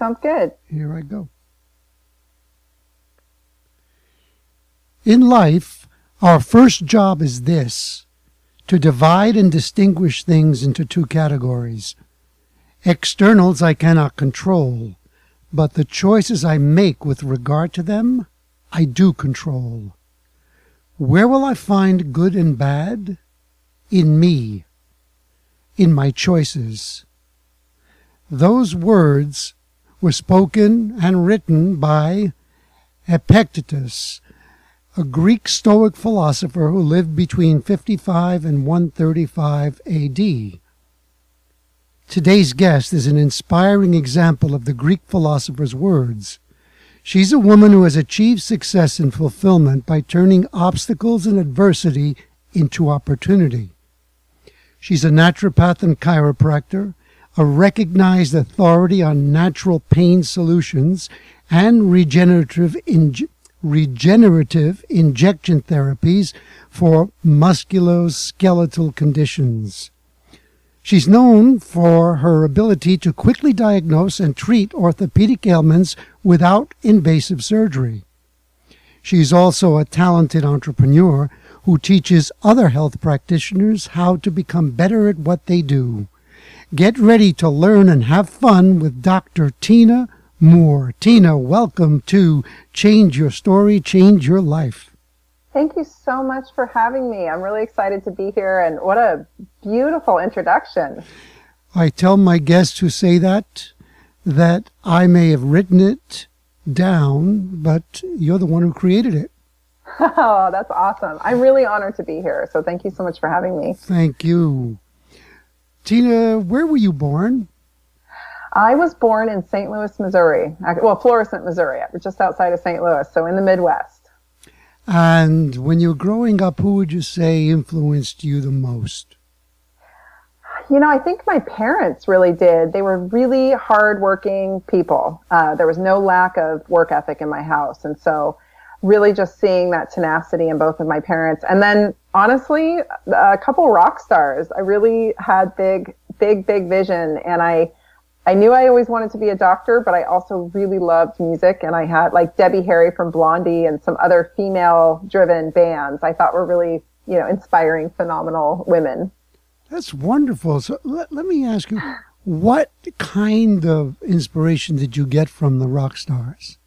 sounds good. Here I go. In life, our first job is this to divide and distinguish things into two categories. Externals I cannot control, but the choices I make with regard to them, I do control. Where will I find good and bad? In me, in my choices. Those words were spoken and written by Epictetus, a Greek Stoic philosopher who lived between 55 and 135 AD. Today's guest is an inspiring example of the Greek philosopher's words. She's a woman who has achieved success and fulfillment by turning obstacles and adversity into opportunity. She's a naturopath and chiropractor, a recognized authority on natural pain solutions and regenerative inj- regenerative injection therapies for musculoskeletal conditions. She's known for her ability to quickly diagnose and treat orthopedic ailments without invasive surgery. She's also a talented entrepreneur who teaches other health practitioners how to become better at what they do. Get ready to learn and have fun with Dr. Tina Moore. Tina, welcome to Change Your Story, Change Your Life. Thank you so much for having me. I'm really excited to be here, and what a beautiful introduction. I tell my guests who say that that I may have written it down, but you're the one who created it. Oh, that's awesome. I'm really honored to be here. So thank you so much for having me. Thank you. Tina, where were you born? I was born in St. Louis, Missouri. Well, Florissant, Missouri, just outside of St. Louis, so in the Midwest. And when you were growing up, who would you say influenced you the most? You know, I think my parents really did. They were really hardworking people. Uh, there was no lack of work ethic in my house. And so, really just seeing that tenacity in both of my parents. And then, honestly, a couple rock stars. I really had big, big, big vision. And I, I knew I always wanted to be a doctor, but I also really loved music. And I had like Debbie Harry from Blondie and some other female driven bands I thought were really, you know, inspiring, phenomenal women. That's wonderful. So let, let me ask you, what kind of inspiration did you get from the rock stars?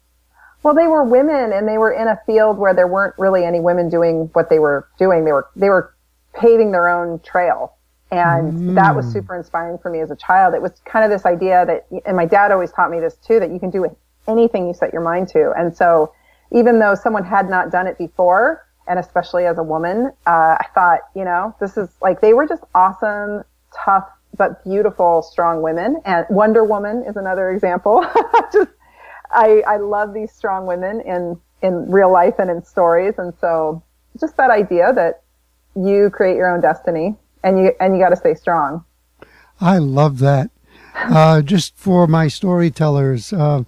Well, they were women and they were in a field where there weren't really any women doing what they were doing. They were, they were paving their own trail. And mm. that was super inspiring for me as a child. It was kind of this idea that, and my dad always taught me this too, that you can do anything you set your mind to. And so even though someone had not done it before, and especially as a woman, uh, I thought, you know, this is like, they were just awesome, tough, but beautiful, strong women. And Wonder Woman is another example. just, I, I love these strong women in, in real life and in stories. And so just that idea that you create your own destiny and you and you got to stay strong. I love that. Uh, just for my storytellers, uh,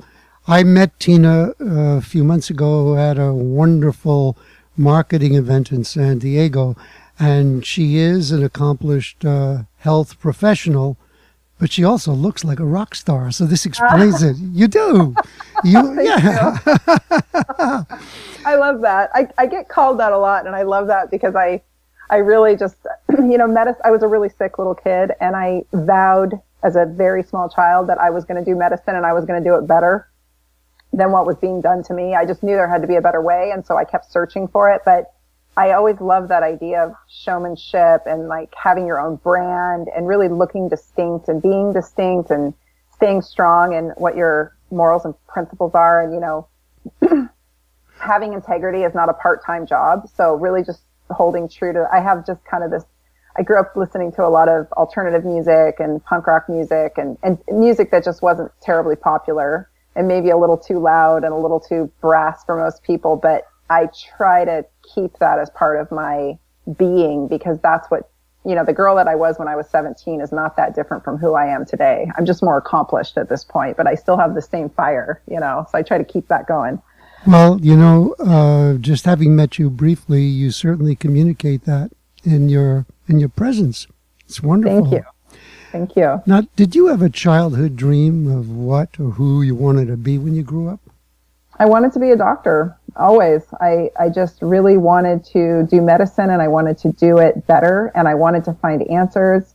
I met Tina uh, a few months ago at a wonderful marketing event in San Diego, and she is an accomplished uh, health professional. But she also looks like a rock star, so this explains it. You do, you yeah. You. I love that. I, I get called that a lot, and I love that because I I really just, you know, medicine, I was a really sick little kid and I vowed as a very small child that I was going to do medicine and I was going to do it better than what was being done to me. I just knew there had to be a better way. And so I kept searching for it. But I always loved that idea of showmanship and like having your own brand and really looking distinct and being distinct and staying strong in what your morals and principles are. And, you know, having integrity is not a part-time job. So really just holding true to, I have just kind of this, I grew up listening to a lot of alternative music and punk rock music and, and music that just wasn't terribly popular and maybe a little too loud and a little too brass for most people. But I try to keep that as part of my being because that's what, you know, the girl that I was when I was 17 is not that different from who I am today. I'm just more accomplished at this point, but I still have the same fire, you know, so I try to keep that going. Well, you know, uh, just having met you briefly, you certainly communicate that in your in your presence. It's wonderful. Thank you. Thank you. Now, did you have a childhood dream of what or who you wanted to be when you grew up? I wanted to be a doctor always. I, I just really wanted to do medicine and I wanted to do it better and I wanted to find answers.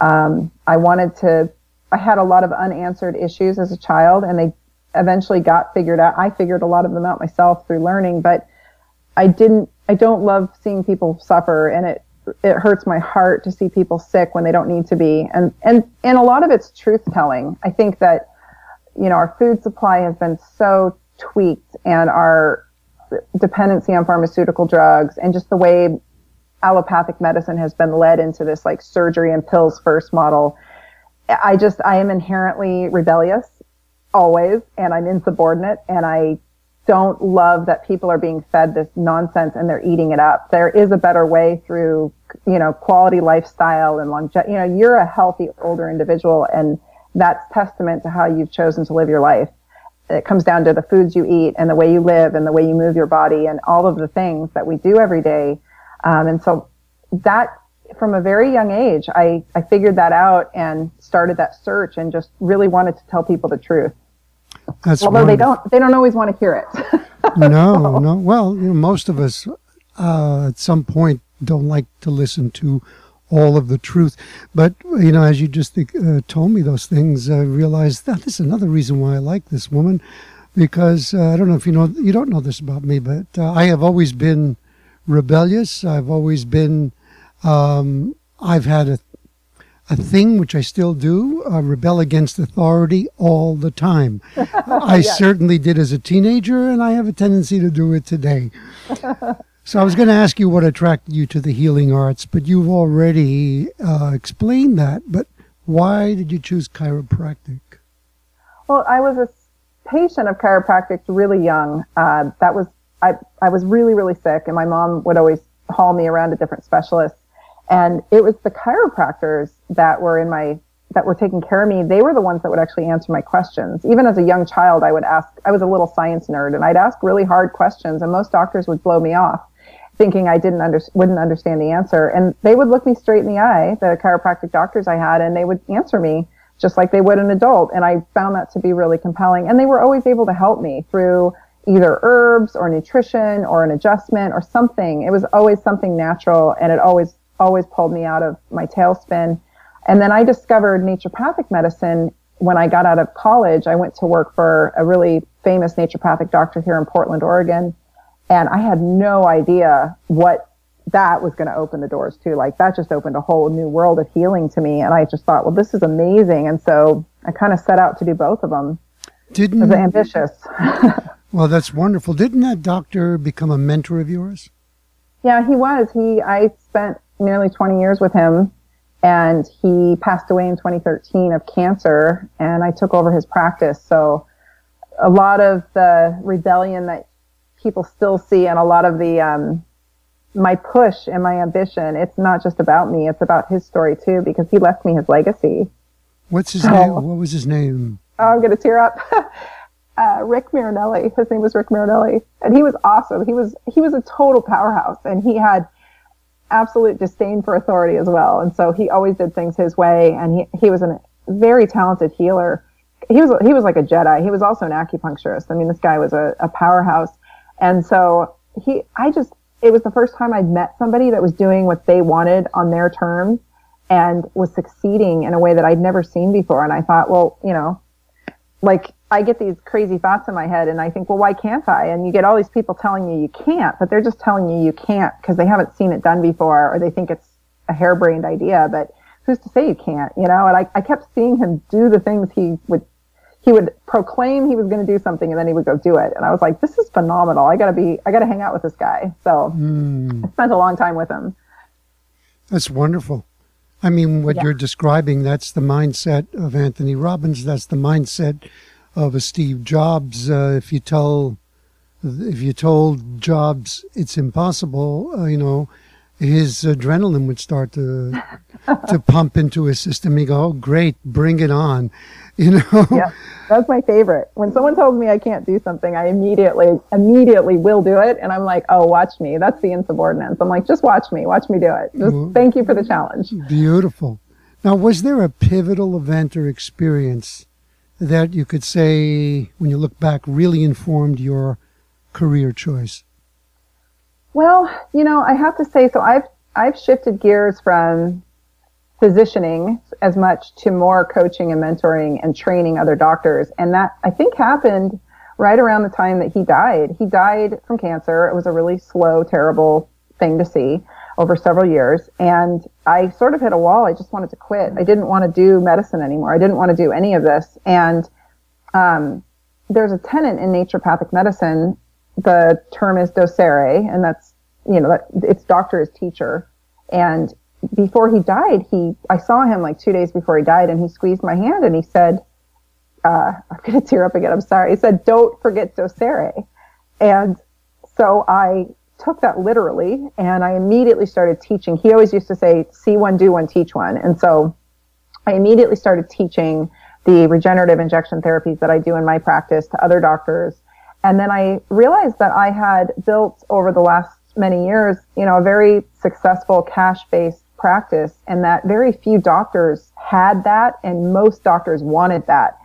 Um, I wanted to, I had a lot of unanswered issues as a child and they eventually got figured out. I figured a lot of them out myself through learning, but I didn't, I don't love seeing people suffer and it, it hurts my heart to see people sick when they don't need to be. And, and, and a lot of it's truth telling. I think that, you know, our food supply has been so tweaked and our dependency on pharmaceutical drugs and just the way allopathic medicine has been led into this like surgery and pills first model. I just, I am inherently rebellious always and I'm insubordinate and I don't love that people are being fed this nonsense and they're eating it up. There is a better way through, you know, quality lifestyle and longevity. You know, you're a healthy older individual and that's testament to how you've chosen to live your life it comes down to the foods you eat and the way you live and the way you move your body and all of the things that we do every day. Um, and so that from a very young age, I, I figured that out and started that search and just really wanted to tell people the truth. That's Although wonderful. they don't, they don't always want to hear it. no, no. Well, you know, most of us uh, at some point don't like to listen to all of the truth. But you know, as you just uh, told me those things, I realized that is another reason why I like this woman, because uh, I don't know if you know you don't know this about me, but uh, I have always been rebellious. I've always been. Um, I've had a a thing which I still do, uh, rebel against authority all the time. I Yes. certainly did as a teenager, and I have a tendency to do it today. So I was going to ask you what attracted you to the healing arts, but you've already uh, explained that. But why did you choose chiropractic? Well, I was a patient of chiropractic really young. Uh, that was I. I was really really sick, and my mom would always haul me around to different specialists. And it was the chiropractors that were in my that were taking care of me. They were the ones that would actually answer my questions. Even as a young child, I would ask. I was a little science nerd, and I'd ask really hard questions, and most doctors would blow me off, thinking I didn't under, wouldn't understand the answer. And they would look me straight in the eye, the chiropractic doctors I had, and they would answer me just like they would an adult. And I found that to be really compelling. And they were always able to help me through either herbs or nutrition or an adjustment or something. It was always something natural and it always, always pulled me out of my tailspin. And then I discovered naturopathic medicine when I got out of college. I went to work for a really famous naturopathic doctor here in Portland, Oregon. And I had no idea what that was going to open the doors to. Like that just opened a whole new world of healing to me. And I just thought, well, this is amazing. And so I kind of set out to do both of them. I Didn't was ambitious. well, that's wonderful. Didn't that doctor become a mentor of yours? yeah, he was. He, I spent nearly 20 years with him and he passed away in 2013 of cancer and I took over his practice. So a lot of the rebellion that people still see and a lot of the, um, my push and my ambition, it's not just about me. It's about his story too, because he left me his legacy. What's his Oh. name? What was his name? Oh, I'm going to tear up. uh, Rick Marinelli. His name was Rick Marinelli, and he was awesome. He was he was a total powerhouse, and he had absolute disdain for authority as well. And so he always did things his way, and he he was a very talented healer. He was he was like a Jedi. He was also an acupuncturist. I mean, this guy was a, a powerhouse, and so he I just it was the first time I'd met somebody that was doing what they wanted on their terms and was succeeding in a way that I'd never seen before. And I thought, well, you know, like I get these crazy thoughts in my head and I think, well, why can't I? And you get all these people telling you you can't, but they're just telling you you can't because they haven't seen it done before or they think it's a harebrained idea, but who's to say you can't, you know? And I, I kept seeing him do the things he would, he would proclaim he was going to do something and then he would go do it. And I was like, this is phenomenal. I gotta be, I gotta hang out with this guy. So Hmm, I spent a long time with him. that's wonderful. I mean, what Yeah. you're describing, that's the mindset of Anthony Robbins. That's the mindset of a Steve Jobs. Uh, if you tell, if you told Jobs it's impossible, uh, you know, his adrenaline would start to to pump into his system. He go, oh, great, bring it on, you know. yeah, that's my favorite. When someone tells me I can't do something, I immediately, immediately will do it. And I'm like, oh, watch me. That's the insubordinance. I'm like, just watch me. Watch me do it. Just Mhm. thank you for the challenge. Beautiful. Now, was there a pivotal event or experience that you could say, when you look back, really informed your career choice? Well, you know, I have to say, so I've I've shifted gears from physicianing as much to more coaching and mentoring and training other doctors, and that I think happened right around the time that he died. He died from cancer. It was a really slow, terrible thing to see over several years. And I sort of hit a wall. I just wanted to quit. I didn't want to do medicine anymore. I didn't want to do any of this. And um, there's a tenet in naturopathic medicine. The term is docere, and that's, you know, that it's doctor is teacher. And before he died, he, I saw him like two days before he died and he squeezed my hand and he said, uh, I'm going to tear up again. I'm sorry. He said, don't forget docere. And so I took that literally and I immediately started teaching. He always used to say, see one, do one, teach one. And so I immediately started teaching the regenerative injection therapies that I do in my practice to other doctors. And then I realized that I had built over the last many years, you know, a very successful cash based practice and that very few doctors had that and most doctors wanted that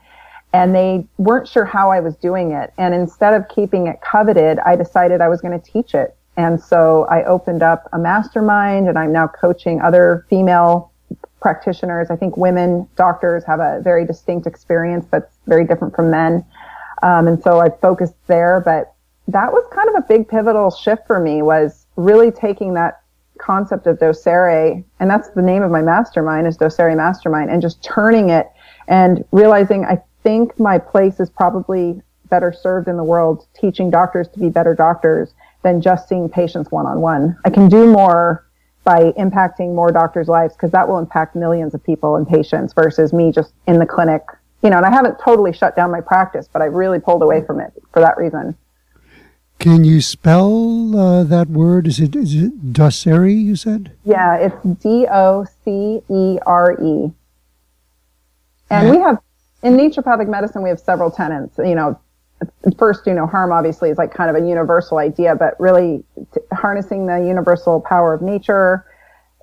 and they weren't sure how I was doing it. And instead of keeping it coveted, I decided I was going to teach it. And so I opened up a mastermind and I'm now coaching other female practitioners. I think women doctors have a very distinct experience that's very different from men. Um, and so I focused there, but that was kind of a big pivotal shift for me was really taking that concept of docere, and that's the name of my mastermind is docere mastermind and just turning it and realizing I think my place is probably better served in the world teaching doctors to be better doctors than just seeing patients one on one. I can do more by impacting more doctors' lives because that will impact millions of people and patients versus me just in the clinic. You know, and I haven't totally shut down my practice, but I really pulled away from it for that reason. Can you spell uh, that word? Is it is it docere? You said. Yeah, it's D O C E R E. And yeah. we have in naturopathic medicine we have several tenets. You know, first do no harm obviously is like kind of a universal idea, but really t- harnessing the universal power of nature,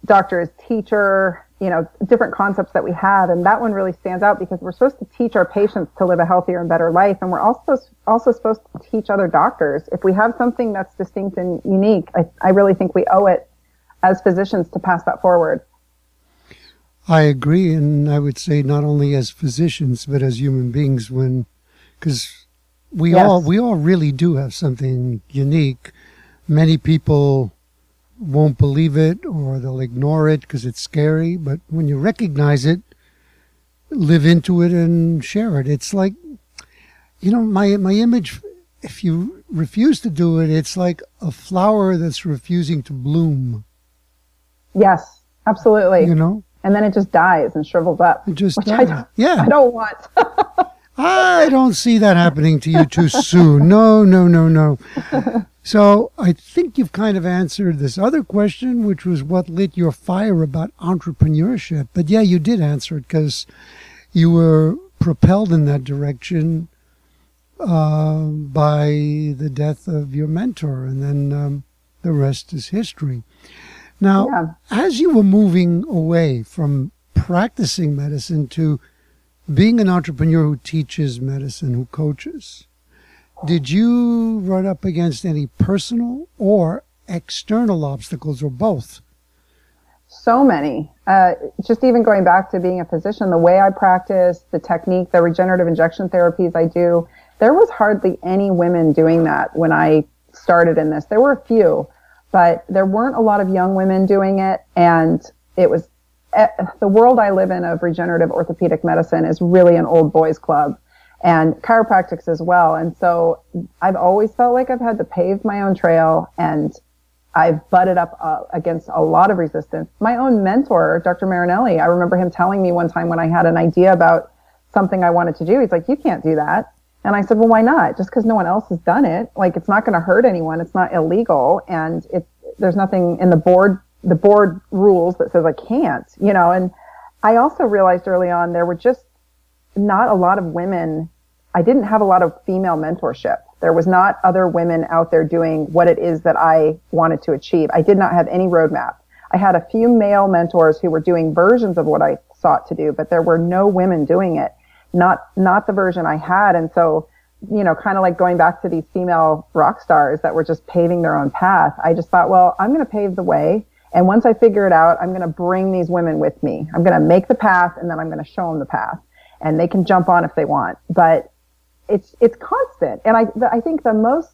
doctor is teacher, you know, different concepts that we have. And that one really stands out because we're supposed to teach our patients to live a healthier and better life. And we're also, also supposed to teach other doctors. If we have something that's distinct and unique, I, I really think we owe it as physicians to pass that forward. I agree. And I would say not only as physicians, but as human beings when, because we yes. all we all really do have something unique. Many people won't believe it or they'll ignore it because it's scary. But when you recognize it, live into it and share it. It's like, you know, my my image. If you refuse to do it, it's like a flower that's refusing to bloom. Yes, absolutely. You know, and then it just dies and shrivels up. It just dies. I yeah. I don't want. I don't see that happening to you too soon. No, no, no, no. So I think you've kind of answered this other question, which was what lit your fire about entrepreneurship. But yeah, you did answer it because you were propelled in that direction uh, by the death of your mentor, and then um, the rest is history. Now, yeah. as you were moving away from practicing medicine to being an entrepreneur who teaches medicine, who coaches, did you run up against any personal or external obstacles or both? So many. Uh, just even going back to being a physician, the way I practice, the technique, the regenerative injection therapies I do, there was hardly any women doing that when I started in this. There were a few, but there weren't a lot of young women doing it. And it was Eh, the world I live in of regenerative orthopedic medicine is really an old boys club and chiropractics as well. And so I've always felt like I've had to pave my own trail and I've butted up uh, against a lot of resistance. My own mentor, Dr. Marinelli, I remember him telling me one time when I had an idea about something I wanted to do, he's like, you can't do that. And I said, well, why not? Just because no one else has done it, like it's not going to hurt anyone. It's not illegal. And it's, there's nothing in the board the board rules that says I can't, you know, and I also realized early on there were just not a lot of women. I didn't have a lot of female mentorship. There was not other women out there doing what it is that I wanted to achieve. I did not have any roadmap. I had a few male mentors who were doing versions of what I sought to do, but there were no women doing it. Not not the version I had, and so you know, kind of like going back to these female rock stars that were just paving their own path. I just thought, well, I'm going to pave the way. And once I figure it out, I'm going to bring these women with me. I'm going to make the path and then I'm going to show them the path and they can jump on if they want. But it's, it's constant. And I, the, I think the most,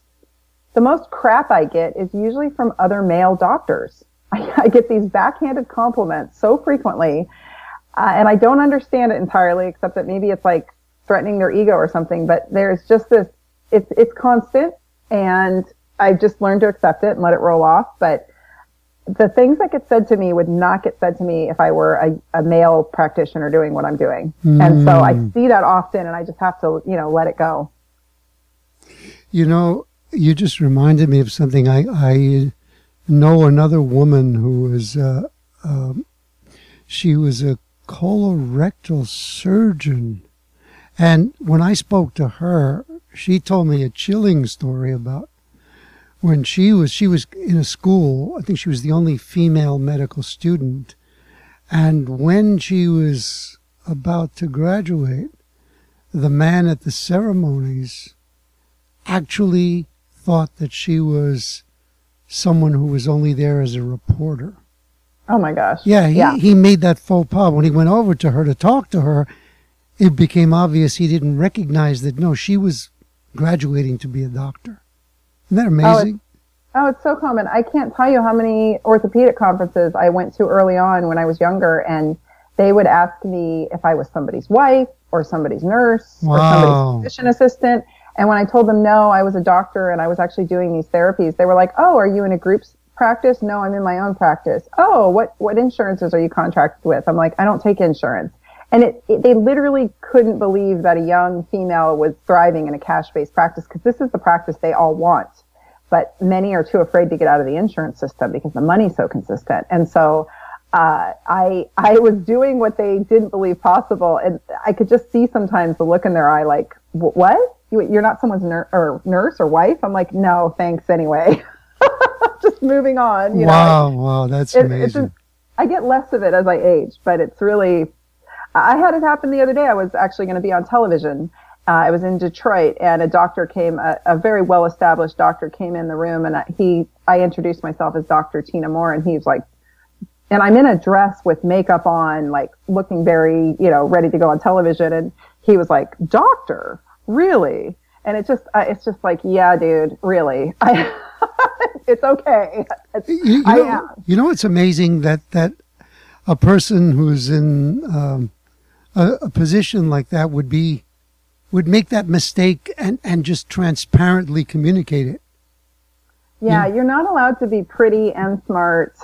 the most crap I get is usually from other male doctors. I, I get these backhanded compliments so frequently. Uh, and I don't understand it entirely, except that maybe it's like threatening their ego or something. But there's just this, it's, it's constant and I've just learned to accept it and let it roll off. But the things that get said to me would not get said to me if I were a, a male practitioner doing what I'm doing. Mm. And so I hmm. see that often and I just have to, you know, let it go. You know, you just reminded me of something. I, I know another woman who was, uh, um, she was a colorectal surgeon and when I spoke to her, she told me a chilling story about when she was she was in a school. I think she was the only female medical student, and when she was about to graduate, the man at the ceremonies actually thought that she was someone who was only there as a reporter. Oh my gosh. Yeah, he, yeah. he made that faux pas when he went over to her to talk to her it became obvious he didn't recognize that no, she was graduating to be a doctor. Isn't that oh, amazing? Oh, oh, it's so common. I can't tell you how many orthopedic conferences I went to early on when I was younger, and they would ask me if I was somebody's wife or somebody's nurse wow. or somebody's physician assistant. And when I told them no, I was a doctor and I was actually doing these therapies, they were like, "Oh, are you in a group practice? No, I'm in my own practice. Oh, what what insurances are you contracted with? I'm like, I don't take insurance. And it, it, they literally couldn't believe that a young female was thriving in a cash-based practice because this is the practice they all want. But many are too afraid to get out of the insurance system because the money's so consistent. And so uh, I I was doing what they didn't believe possible, and I could just see sometimes the look in their eye, like, "What? You're not someone's ner- or nurse or wife?" I'm like, "No, thanks anyway." just moving on. You wow, know? wow, that's it, amazing. I get less of it as I age, but it's really I had it happen the other day. I was actually going to be on television. Uh, I was in Detroit, and a doctor came, a, a very well-established doctor came in the room, and I, he, I introduced myself as Dr. Tina Moore, and he's like, and I'm in a dress with makeup on, like looking very, you know, ready to go on television, and he was like, "Doctor, really?" And it just, uh, it's just like, yeah, dude, really. I, it's okay. It's, you, you know, you know, it's amazing that that a person who's in um, a, a position like that would be would make that mistake and and just transparently communicate it. Yeah, you're not allowed to be pretty and smart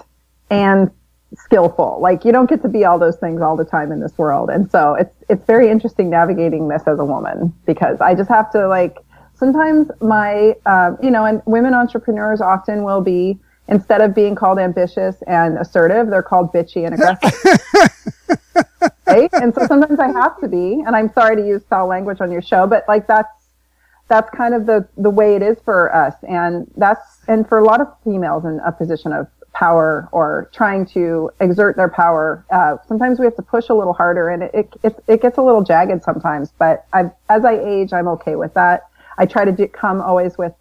and skillful. Like you don't get to be all those things all the time in this world. And so it's it's very interesting navigating this as a woman because I just have to like sometimes my uh, you know and women entrepreneurs often will be instead of being called ambitious and assertive, they're called bitchy and aggressive. Right? And so sometimes I have to be, and I'm sorry to use foul language on your show, but like that's that's kind of the the way it is for us, and that's and for a lot of females in a position of power or trying to exert their power. Uh, sometimes we have to push a little harder, and it it, it, gets a little jagged sometimes. But I, as I age, I'm okay with that. I try to do, come always with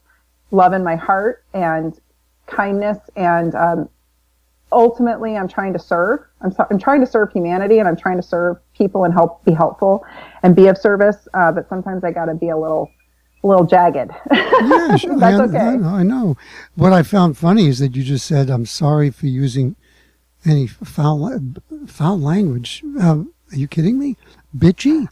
love in my heart and kindness and um, ultimately I'm trying to serve. I'm, so, I'm trying to serve humanity and I'm trying to serve people and help be helpful and be of service. Uh, but sometimes I got to be a little, a little jagged. Yeah, sure. That's I, okay. I know, I know. What I found funny is that you just said, I'm sorry for using any foul, foul language. Uh, are you kidding me? Bitchy?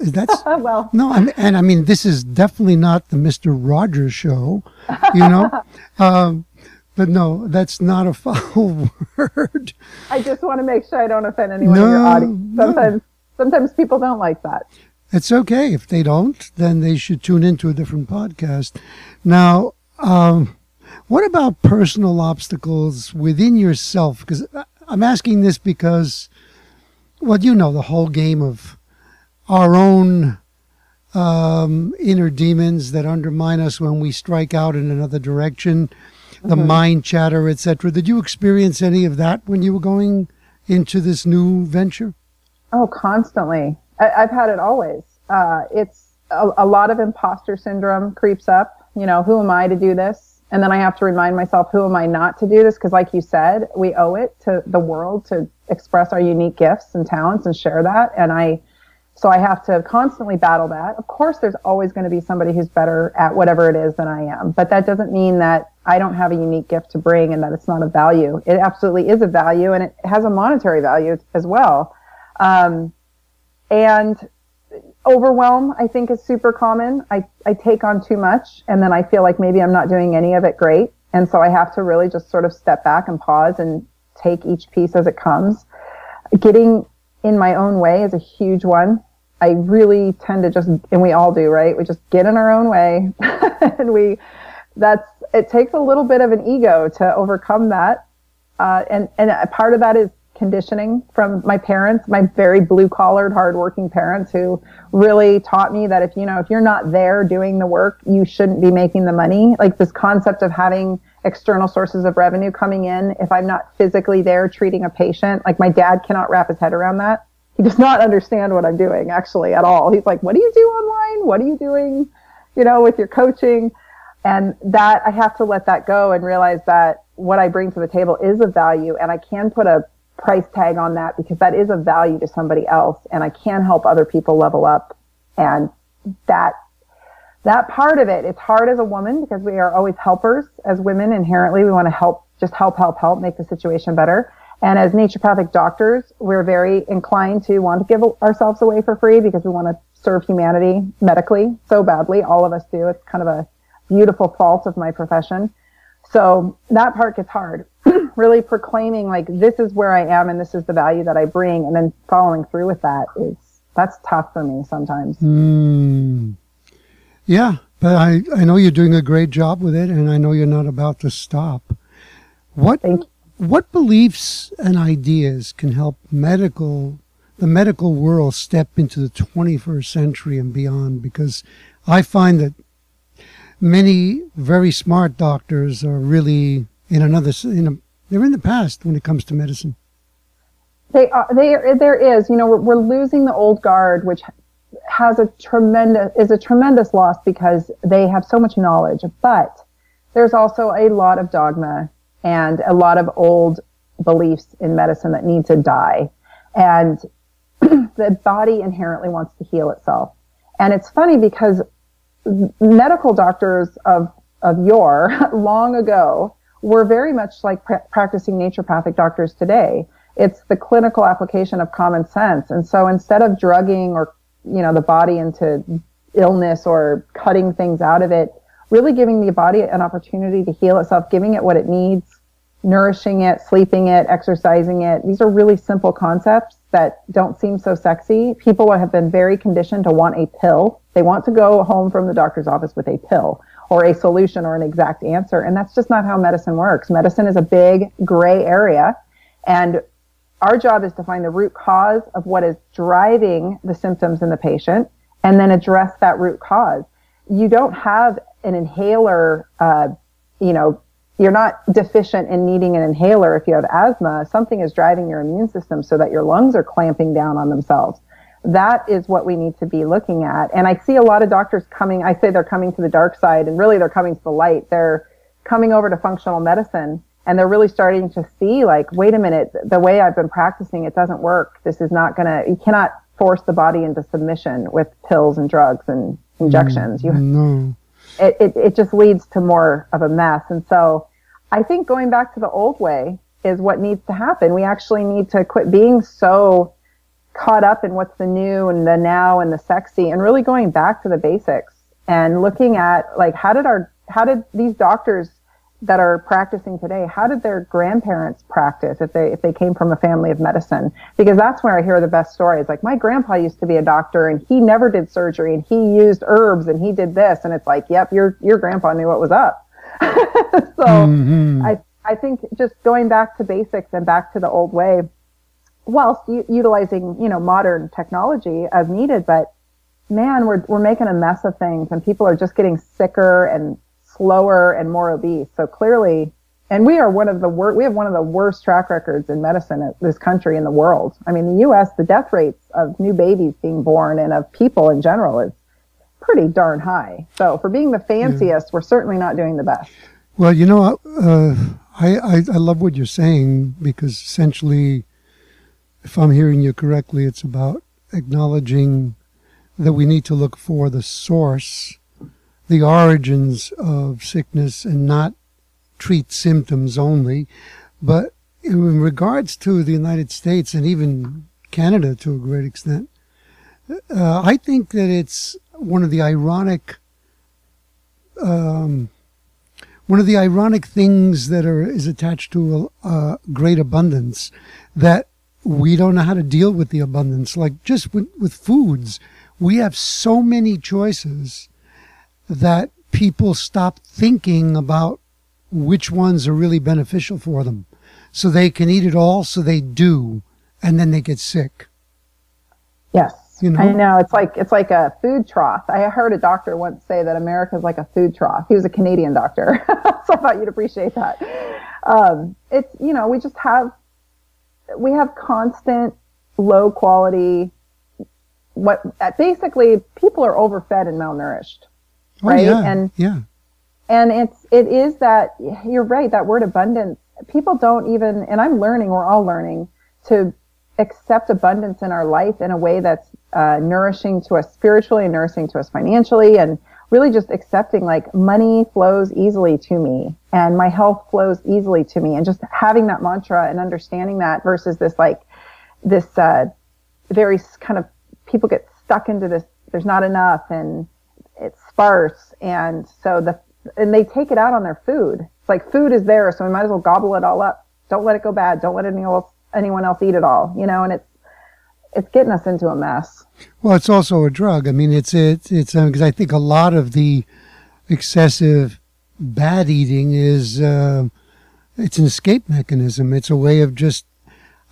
That's well. No, I mean, and I mean this is definitely not the Mister Rogers show, you know. um, but no, that's not a foul word. I just want to make sure I don't offend anyone no, in your audience. Sometimes, no. sometimes people don't like that. It's okay if they don't. Then they should tune into a different podcast. Now, um, what about personal obstacles within yourself? Because I'm asking this because, well, you know the whole game of our own um, inner demons that undermine us when we strike out in another direction the mm-hmm. mind chatter, etc. Did you experience any of that when you were going into this new venture? Oh, constantly. I, have had it always. Uh, it's a, a lot of imposter syndrome creeps up. You know, who am I to do this? And then I have to remind myself, who am I not to do this? Because, like you said, we owe it to the world to express our unique gifts and talents and share that. And I, so I have to constantly battle that. Of course, there's always going to be somebody who's better at whatever it is than I am, but that doesn't mean that I don't have a unique gift to bring and that it's not a value. It absolutely is a value and it has a monetary value as well. Um, and overwhelm, I think, is super common. I, I take on too much and then I feel like maybe I'm not doing any of it great. And so I have to really just sort of step back and pause and take each piece as it comes. Getting in my own way is a huge one. I really tend to just, and we all do, right? We just get in our own way and we, that's, it takes a little bit of an ego to overcome that. Uh, and, and a part of that is conditioning from my parents, my very blue collared, hardworking parents who really taught me that if, you know, if you're not there doing the work, you shouldn't be making the money. Like this concept of having external sources of revenue coming in. If I'm not physically there treating a patient, like my dad cannot wrap his head around that. He does not understand what I'm doing actually at all. He's like, what do you do online? What are you doing, you know, with your coaching? And that I have to let that go and realize that what I bring to the table is of value and I can put a price tag on that because that is a value to somebody else and I can help other people level up. And that, that part of it, it's hard as a woman because we are always helpers as women inherently. We want to help, just help, help, help make the situation better. And as naturopathic doctors, we're very inclined to want to give ourselves away for free because we want to serve humanity medically so badly. All of us do. It's kind of a beautiful fault of my profession. So that part gets hard. really proclaiming like this is where I am and this is the value that I bring, and then following through with that is that's tough for me sometimes. Mm. Yeah, but I I know you're doing a great job with it, and I know you're not about to stop. What what beliefs and ideas can help medical the medical world step into the 21st century and beyond? Because I find that many very smart doctors are really in another in a, they're in the past when it comes to medicine. They are, they there is you know we're, we're losing the old guard, which has a tremendous is a tremendous loss because they have so much knowledge, but there's also a lot of dogma and a lot of old beliefs in medicine that need to die, and the body inherently wants to heal itself. And it's funny because medical doctors of of yore, long ago, were very much like pra- practicing naturopathic doctors today. It's the clinical application of common sense. And so instead of drugging or, you know, the body into illness or cutting things out of it, really giving the body an opportunity to heal itself, giving it what it needs, nourishing it, sleeping it, exercising it. These are really simple concepts that don't seem so sexy. People have been very conditioned to want a pill. They want to go home from the doctor's office with a pill or a solution or an exact answer. And that's just not how medicine works. Medicine is a big gray area. And our job is to find the root cause of what is driving the symptoms in the patient and then address that root cause. You don't have an inhaler, uh, you know, you're not deficient in needing an inhaler if you have asthma. Something is driving your immune system so that your lungs are clamping down on themselves. That is what we need to be looking at. And I see a lot of doctors coming, I say they're coming to the dark side and really they're coming to the light. They're coming over to functional medicine and they're really starting to see like, wait a minute, the way I've been practicing, it doesn't work. This is not going to, you cannot force the body into submission with pills and drugs and injections. You, mm, no it, it, it just leads to more of a mess. And so I think going back to the old way is what needs to happen. We actually need to quit being so caught up in what's the new and the now and the sexy and really going back to the basics and looking at like how did our how did these doctors that are practicing today, how did their grandparents practice if they if they came from a family of medicine? Because that's where I hear the best stories. Like my grandpa used to be a doctor and he never did surgery and he used herbs and he did this and it's like, yep, your your grandpa knew what was up. so mm-hmm. I I think just going back to basics and back to the old way, whilst u- utilizing you know modern technology as needed, but man, we're we're making a mess of things and people are just getting sicker and slower and more obese. So clearly and we are one of the worst. We have one of the worst track records in medicine in this country in the world. I mean, the U.S. the death rates of new babies being born and of people in general is pretty darn high. So for being the fanciest, we're certainly not doing the best. Well, you know, uh, I, I I love what you're saying because essentially, if I'm hearing you correctly, it's about acknowledging that we need to look for the source, the origins of sickness, and not treat symptoms only. But in regards to the United States and even Canada to a great extent, uh, I think that it's one of the ironic, um, one of the ironic things that are is attached to a, a great abundance that we don't know how to deal with the abundance. Like just with, with foods, we have so many choices that people stop thinking about which ones are really beneficial for them. So they can eat it all, so they do, and then they get sick. Yes. You know? I know it's like it's like a food trough. I heard a doctor once say that America is like a food trough. He was a Canadian doctor, so I thought you'd appreciate that. Um, it's you know we just have we have constant low quality. What basically people are overfed and malnourished, Oh, right? yeah, And yeah. and it's it is that you're right that word abundance people don't even and i'm learning we're all learning to accept abundance in our life in a way that's uh, nourishing to us spiritually and nourishing to us financially and really just accepting like money flows easily to me and my health flows easily to me. And just having that mantra and understanding that versus this like this uh, very kind of people get stuck into this there's not enough and it's sparse. And so the and they take it out on their food. It's like food is there so we might as well gobble it all up. Don't let it go bad. Don't let anyone else anyone else eat it all you know? And it's it's getting us into a mess Well, it's also a drug. I mean, it's it's it's because I think a lot of the excessive bad eating is uh, it's an escape mechanism. It's a way of just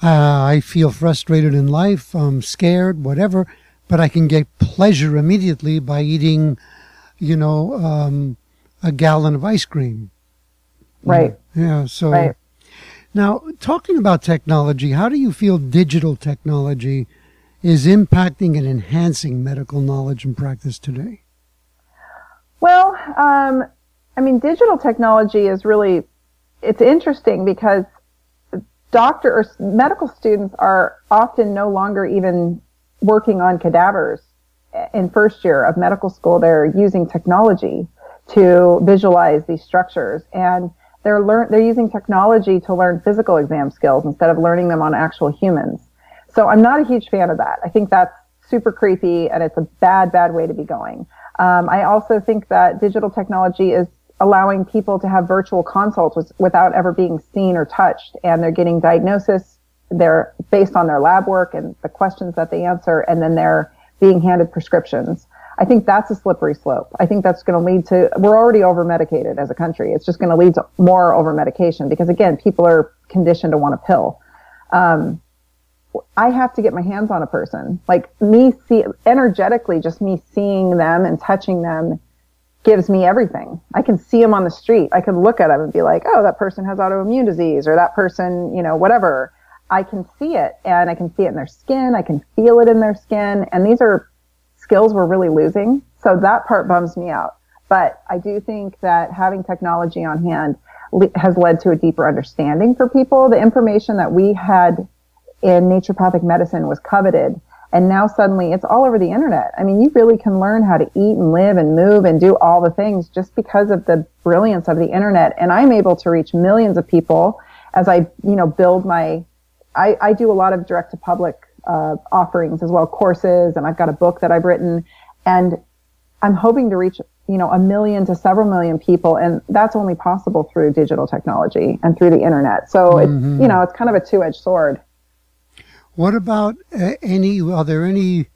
uh, I feel frustrated in life. I'm scared, whatever, but I can get pleasure immediately by eating, you know, um, a gallon of ice cream. right Yeah. So right now, talking about technology, how do you feel digital technology is impacting and enhancing medical knowledge and practice today? Well, um, I mean, digital technology is really, it's interesting because doctor or medical students are often no longer even working on cadavers in first year of medical school. They're using technology to visualize these structures and they're learn, they're using technology to learn physical exam skills instead of learning them on actual humans. So I'm not a huge fan of that. I think that's super creepy and it's a bad, bad way to be going. Um, I also think that digital technology is allowing people to have virtual consults with, without ever being seen or touched, and they're getting diagnosis. They're based on their lab work and the questions that they answer, and then they're being handed prescriptions. I think that's a slippery slope. I think that's going to lead to, we're already over medicated as a country. It's just going to lead to more over medication because again, people are conditioned to want a pill. Um, I have to get my hands on a person. Like me see energetically, just me seeing them and touching them gives me everything. I can see them on the street. I can look at them and be like, oh, that person has autoimmune disease or that person, you know, whatever. I can see it and I can see it in their skin. I can feel it in their skin. And these are skills we're really losing. So that part bums me out. But I do think that having technology on hand has led to a deeper understanding for people. The information that we had in naturopathic medicine was coveted. And now suddenly it's all over the internet. I mean, you really can learn how to eat and live and move and do all the things just because of the brilliance of the internet. And I'm able to reach millions of people as I, you know, build my, I, I do a lot of direct to public uh, offerings as well, courses, and I've got a book that I've written. And I'm hoping to reach, you know, a million to several million people. And that's only possible through digital technology and through the internet. So it's, you know, it's kind of a two edged sword. What about uh, any? Are there any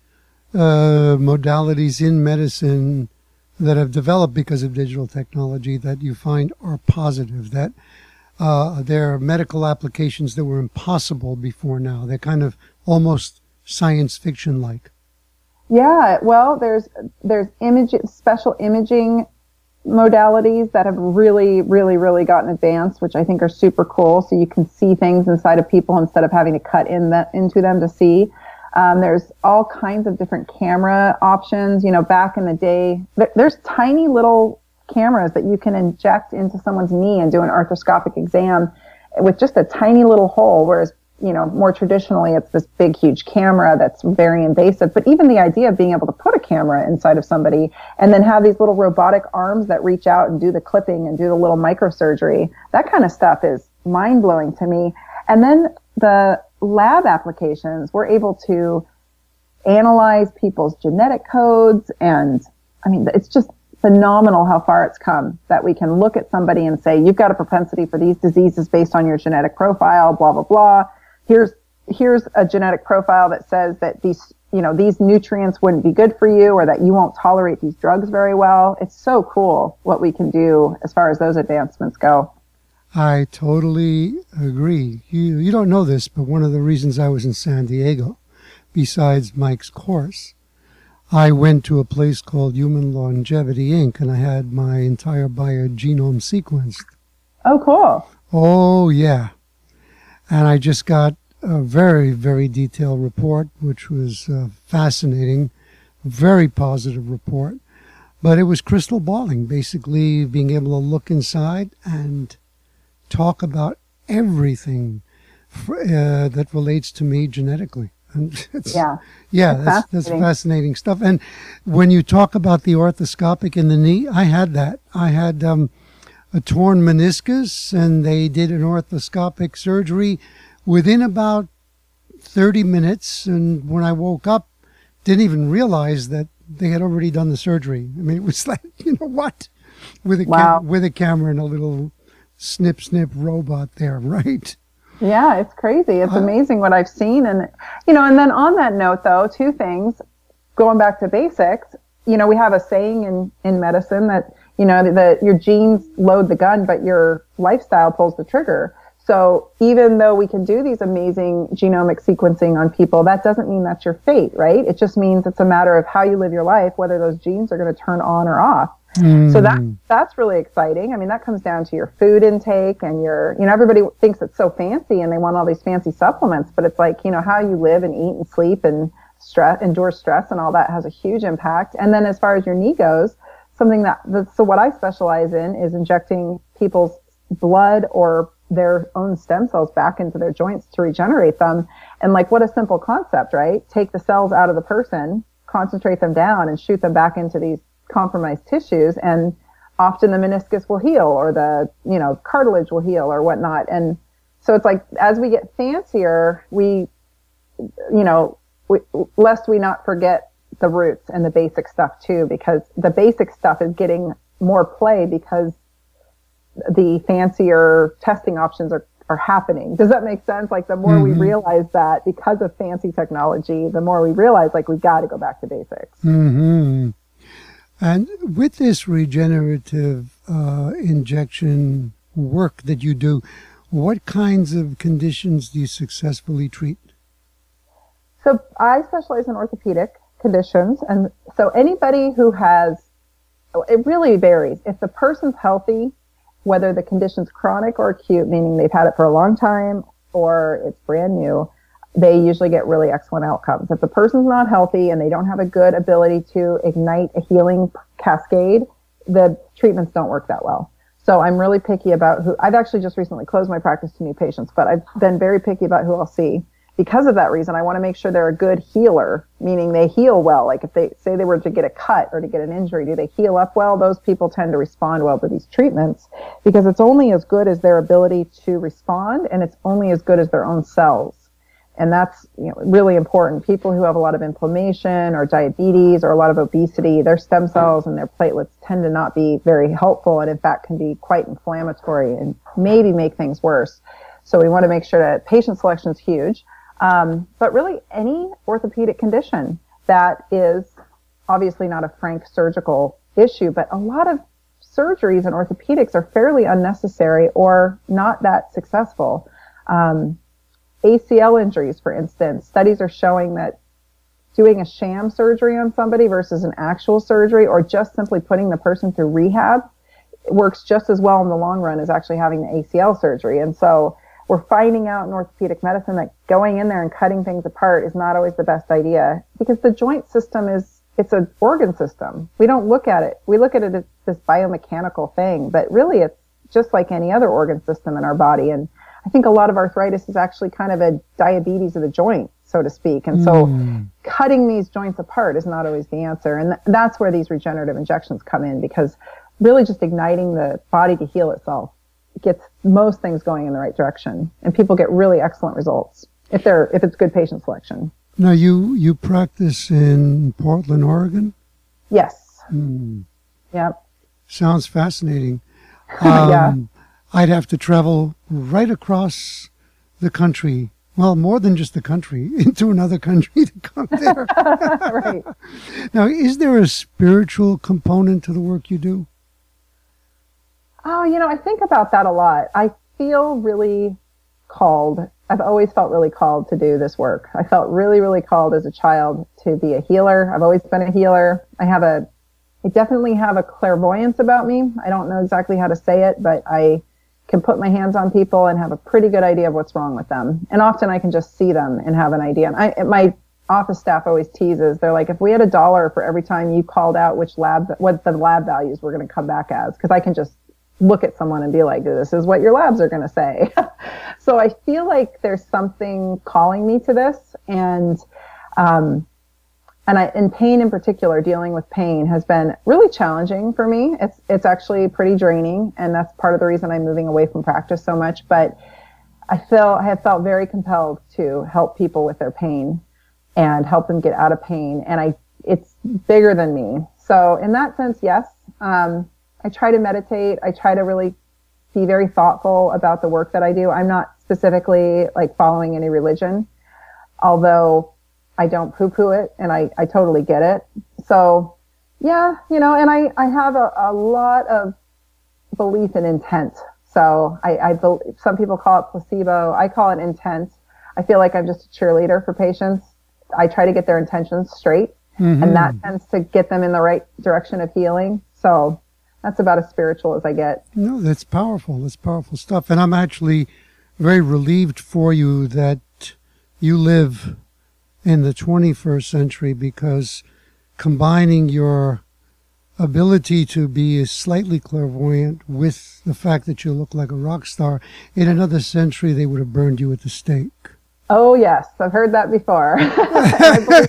uh, modalities in medicine that have developed because of digital technology that you find are positive? That uh, there are medical applications that were impossible before now. They're kind of almost science fiction like. Yeah, well, there's there's image special imaging modalities that have really, really, really gotten advanced, which I think are super cool. So you can see things inside of people instead of having to cut in that into them to see. Um, there's all kinds of different camera options. You know, back in the day, th- there's tiny little cameras that you can inject into someone's knee and do an arthroscopic exam with just a tiny little hole. Whereas, you know, more traditionally, it's this big, huge camera that's very invasive. But even the idea of being able to put a camera inside of somebody and then have these little robotic arms that reach out and do the clipping and do the little microsurgery, that kind of stuff is mind blowing to me. And then the lab applications, we're able to analyze people's genetic codes. And I mean, it's just phenomenal how far it's come that we can look at somebody and say, you've got a propensity for these diseases based on your genetic profile, blah, blah, blah. Here's, here's a genetic profile that says that these, you know, these nutrients wouldn't be good for you or that you won't tolerate these drugs very well. It's so cool what we can do as far as those advancements go. I totally agree. You you don't know this, but one of the reasons I was in San Diego, besides Mike's course, I went to a place called Human Longevity Inc. and I had my entire biogenome sequenced. Oh, cool. Oh, yeah. And I just got a very, very detailed report, which was uh, fascinating, very positive report. But it was crystal balling, basically being able to look inside and talk about everything uh, that relates to me genetically. And yeah, yeah, that's, that's, fascinating. that's fascinating stuff. And when you talk about the arthroscopic in the knee, I had that. I had um, a torn meniscus, and they did an arthroscopic surgery within about 30 minutes. And when I woke up, didn't even realize that they had already done the surgery. I mean, it was like, you know what? With a, wow. cam- with a camera and a little snip snip robot there, right? Yeah, it's crazy. It's uh, amazing what I've seen. And, you know, and then on that note, though, two things going back to basics, you know, we have a saying in, in medicine that, you know, that your genes load the gun, but your lifestyle pulls the trigger. So even though we can do these amazing genomic sequencing on people, that doesn't mean that's your fate, right? It just means it's a matter of how you live your life, whether those genes are going to turn on or off. Mm. So that that's really exciting. I mean, that comes down to your food intake and your, you know, everybody thinks it's so fancy and they want all these fancy supplements, but it's like, you know, how you live and eat and sleep and stress, endure stress and all that has a huge impact. And then as far as your knee goes, something that, so what I specialize in is injecting people's blood or their own stem cells back into their joints to regenerate them. And like, what a simple concept, right? Take the cells out of the person, concentrate them down and shoot them back into these compromised tissues and often the meniscus will heal or the, you know, cartilage will heal or whatnot. And so it's like, as we get fancier, we, you know, we, lest we not forget the roots and the basic stuff too, because the basic stuff is getting more play because the fancier testing options are, are happening. Does that make sense? Like the more mm-hmm. we realize that because of fancy technology, the more we realize like we got to go back to basics. Mm-hmm. And with this regenerative uh, injection work that you do, what kinds of conditions do you successfully treat? So I specialize in orthopedic conditions. And so anybody who has, oh, it really varies. If the person's healthy, whether the condition's chronic or acute, meaning they've had it for a long time or it's brand new, they usually get really excellent outcomes. If the person's not healthy and they don't have a good ability to ignite a healing cascade, the treatments don't work that well. So I'm really picky about who, I've actually just recently closed my practice to new patients, but I've been very picky about who I'll see. Because of that reason, I want to make sure they're a good healer, meaning they heal well. Like if they say they were to get a cut or to get an injury, do they heal up well? Those people tend to respond well to these treatments because it's only as good as their ability to respond and it's only as good as their own cells and that's you know, really important. People who have a lot of inflammation or diabetes or a lot of obesity, their stem cells and their platelets tend to not be very helpful, and in fact can be quite inflammatory and maybe make things worse. So we want to make sure that patient selection is huge. Um, but really, any orthopedic condition that is obviously not a frank surgical issue, but a lot of surgeries and orthopedics are fairly unnecessary or not that successful. Um, ACL injuries, for instance, studies are showing that doing a sham surgery on somebody versus an actual surgery or just simply putting the person through rehab works just as well in the long run as actually having the ACL surgery. And so we're finding out in orthopedic medicine that going in there and cutting things apart is not always the best idea because the joint system is it's an organ system. We don't look at it. We look at it as this biomechanical thing, but really it's just like any other organ system in our body. And I think a lot of arthritis is actually kind of a diabetes of the joint, so to speak. And so mm. cutting these joints apart is not always the answer. And th- that's where these regenerative injections come in because really just igniting the body to heal itself gets most things going in the right direction. And people get really excellent results if they're, if it's good patient selection. Now you you practice in Portland, Oregon. Yes. Hmm. Yep. Sounds fascinating. Um, yeah. I'd have to travel right across the country. Well, more than just the country, into another country to come there. right. Now, is there a spiritual component to the work you do? Oh, you know, I think about that a lot. I feel really called I've always felt really called to do this work. I felt really, really called as a child to be a healer. I've always been a healer. I have a, I definitely have a clairvoyance about me. I don't know exactly how to say it, but I can put my hands on people and have a pretty good idea of what's wrong with them. And often I can just see them and have an idea. And I, my office staff always teases. They're like, if we had a dollar for every time you called out which lab, what the lab values were going to come back as, because I can just look at someone and be like, this is what your labs are going to say. so I feel like there's something calling me to this. And, um, and I, in pain in particular, dealing with pain has been really challenging for me. It's, it's actually pretty draining. And that's part of the reason I'm moving away from practice so much. But I feel, I have felt very compelled to help people with their pain and help them get out of pain. And I, it's bigger than me. So in that sense, yes. Um, I try to meditate. I try to really be very thoughtful about the work that I do. I'm not specifically like following any religion, although I don't poo poo it and I, I totally get it. So yeah, you know, and I, I have a, a lot of belief in intent. So I, I, believe some people call it placebo. I call it intent. I feel like I'm just a cheerleader for patients. I try to get their intentions straight mm-hmm. and that tends to get them in the right direction of healing. So that's about as spiritual as I get. No, that's powerful. That's powerful stuff. And I'm actually very relieved for you that you live in the 21st century because combining your ability to be slightly clairvoyant with the fact that you look like a rock star, in another century they would have burned you at the stake. Oh yes, I've heard that before. I,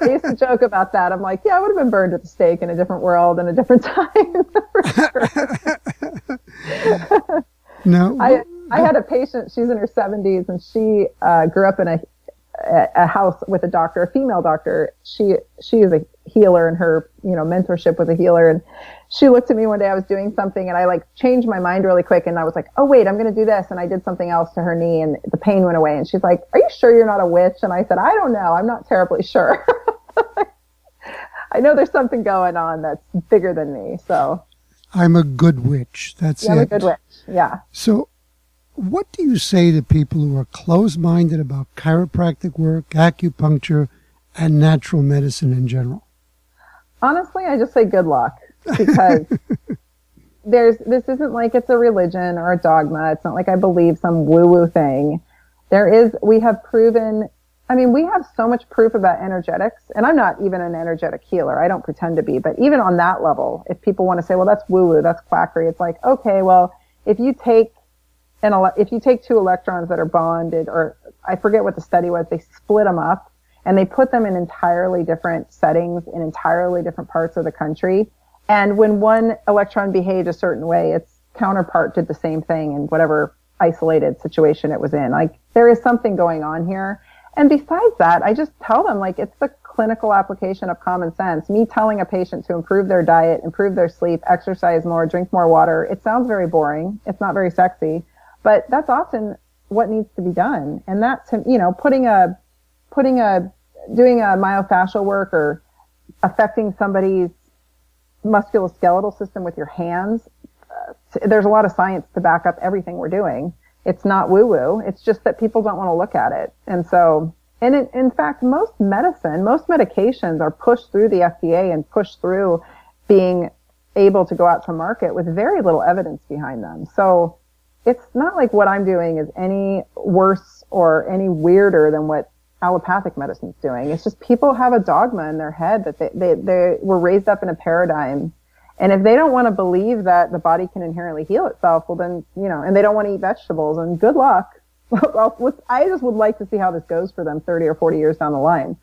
I, used to joke about that. I'm like, yeah, I would have been burned at the stake in a different world and a different time. no, I I had a patient. She's in her 70s and she uh, grew up in a a house with a doctor, a female doctor. She she is a healer, and her you know mentorship was a healer. And she looked at me one day. I was doing something, and I like changed my mind really quick. And I was like, oh wait, I'm going to do this. And I did something else to her knee, and the pain went away. And she's like, are you sure you're not a witch? And I said, I don't know. I'm not terribly sure. I know there's something going on that's bigger than me. So I'm a good witch. That's yeah, it. I'm a good witch. Yeah. So what do you say to people who are closed minded about chiropractic work, acupuncture, and natural medicine in general? Honestly, I just say good luck because there's this isn't like it's a religion or a dogma. It's not like I believe some woo woo thing. There is, we have proven, I mean, we have so much proof about energetics, and I'm not even an energetic healer. I don't pretend to be, but even on that level, if people want to say, well, that's woo woo, that's quackery, it's like, okay, well, if you take and if you take two electrons that are bonded, or I forget what the study was, they split them up and they put them in entirely different settings in entirely different parts of the country. And when one electron behaved a certain way, its counterpart did the same thing in whatever isolated situation it was in. Like there is something going on here. And besides that, I just tell them like it's the clinical application of common sense. Me telling a patient to improve their diet, improve their sleep, exercise more, drink more water. It sounds very boring. It's not very sexy, but that's often what needs to be done. And that's, you know, putting a, putting a, doing a myofascial work or affecting somebody's musculoskeletal system with your hands. Uh, there's a lot of science to back up everything we're doing. It's not woo woo. It's just that people don't want to look at it. And so, and in, in fact, most medicine, most medications are pushed through the FDA and pushed through being able to go out to market with very little evidence behind them. So it's not like what I'm doing is any worse or any weirder than what allopathic medicine's doing. It's just people have a dogma in their head that they, they, they were raised up in a paradigm. And if they don't want to believe that the body can inherently heal itself, well then, you know, and they don't want to eat vegetables and good luck. well, I just would like to see how this goes for them 30 or 40 years down the line.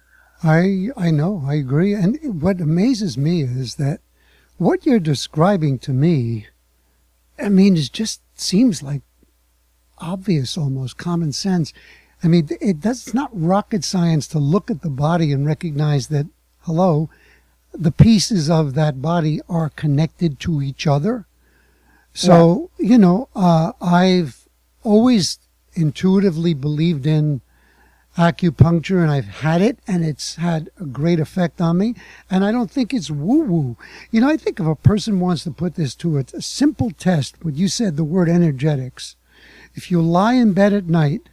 I I know, I agree. And what amazes me is that what you're describing to me, I mean, it just seems like obvious, almost common sense. I mean, it does it's not rocket science to look at the body and recognize that hello, the pieces of that body are connected to each other. So yeah. you know, uh, I've always intuitively believed in acupuncture and I've had it and it's had a great effect on me. And I don't think it's woo woo. You know, I think if a person wants to put this to it, a simple test, what you said, the word energetics. If you lie in bed at night,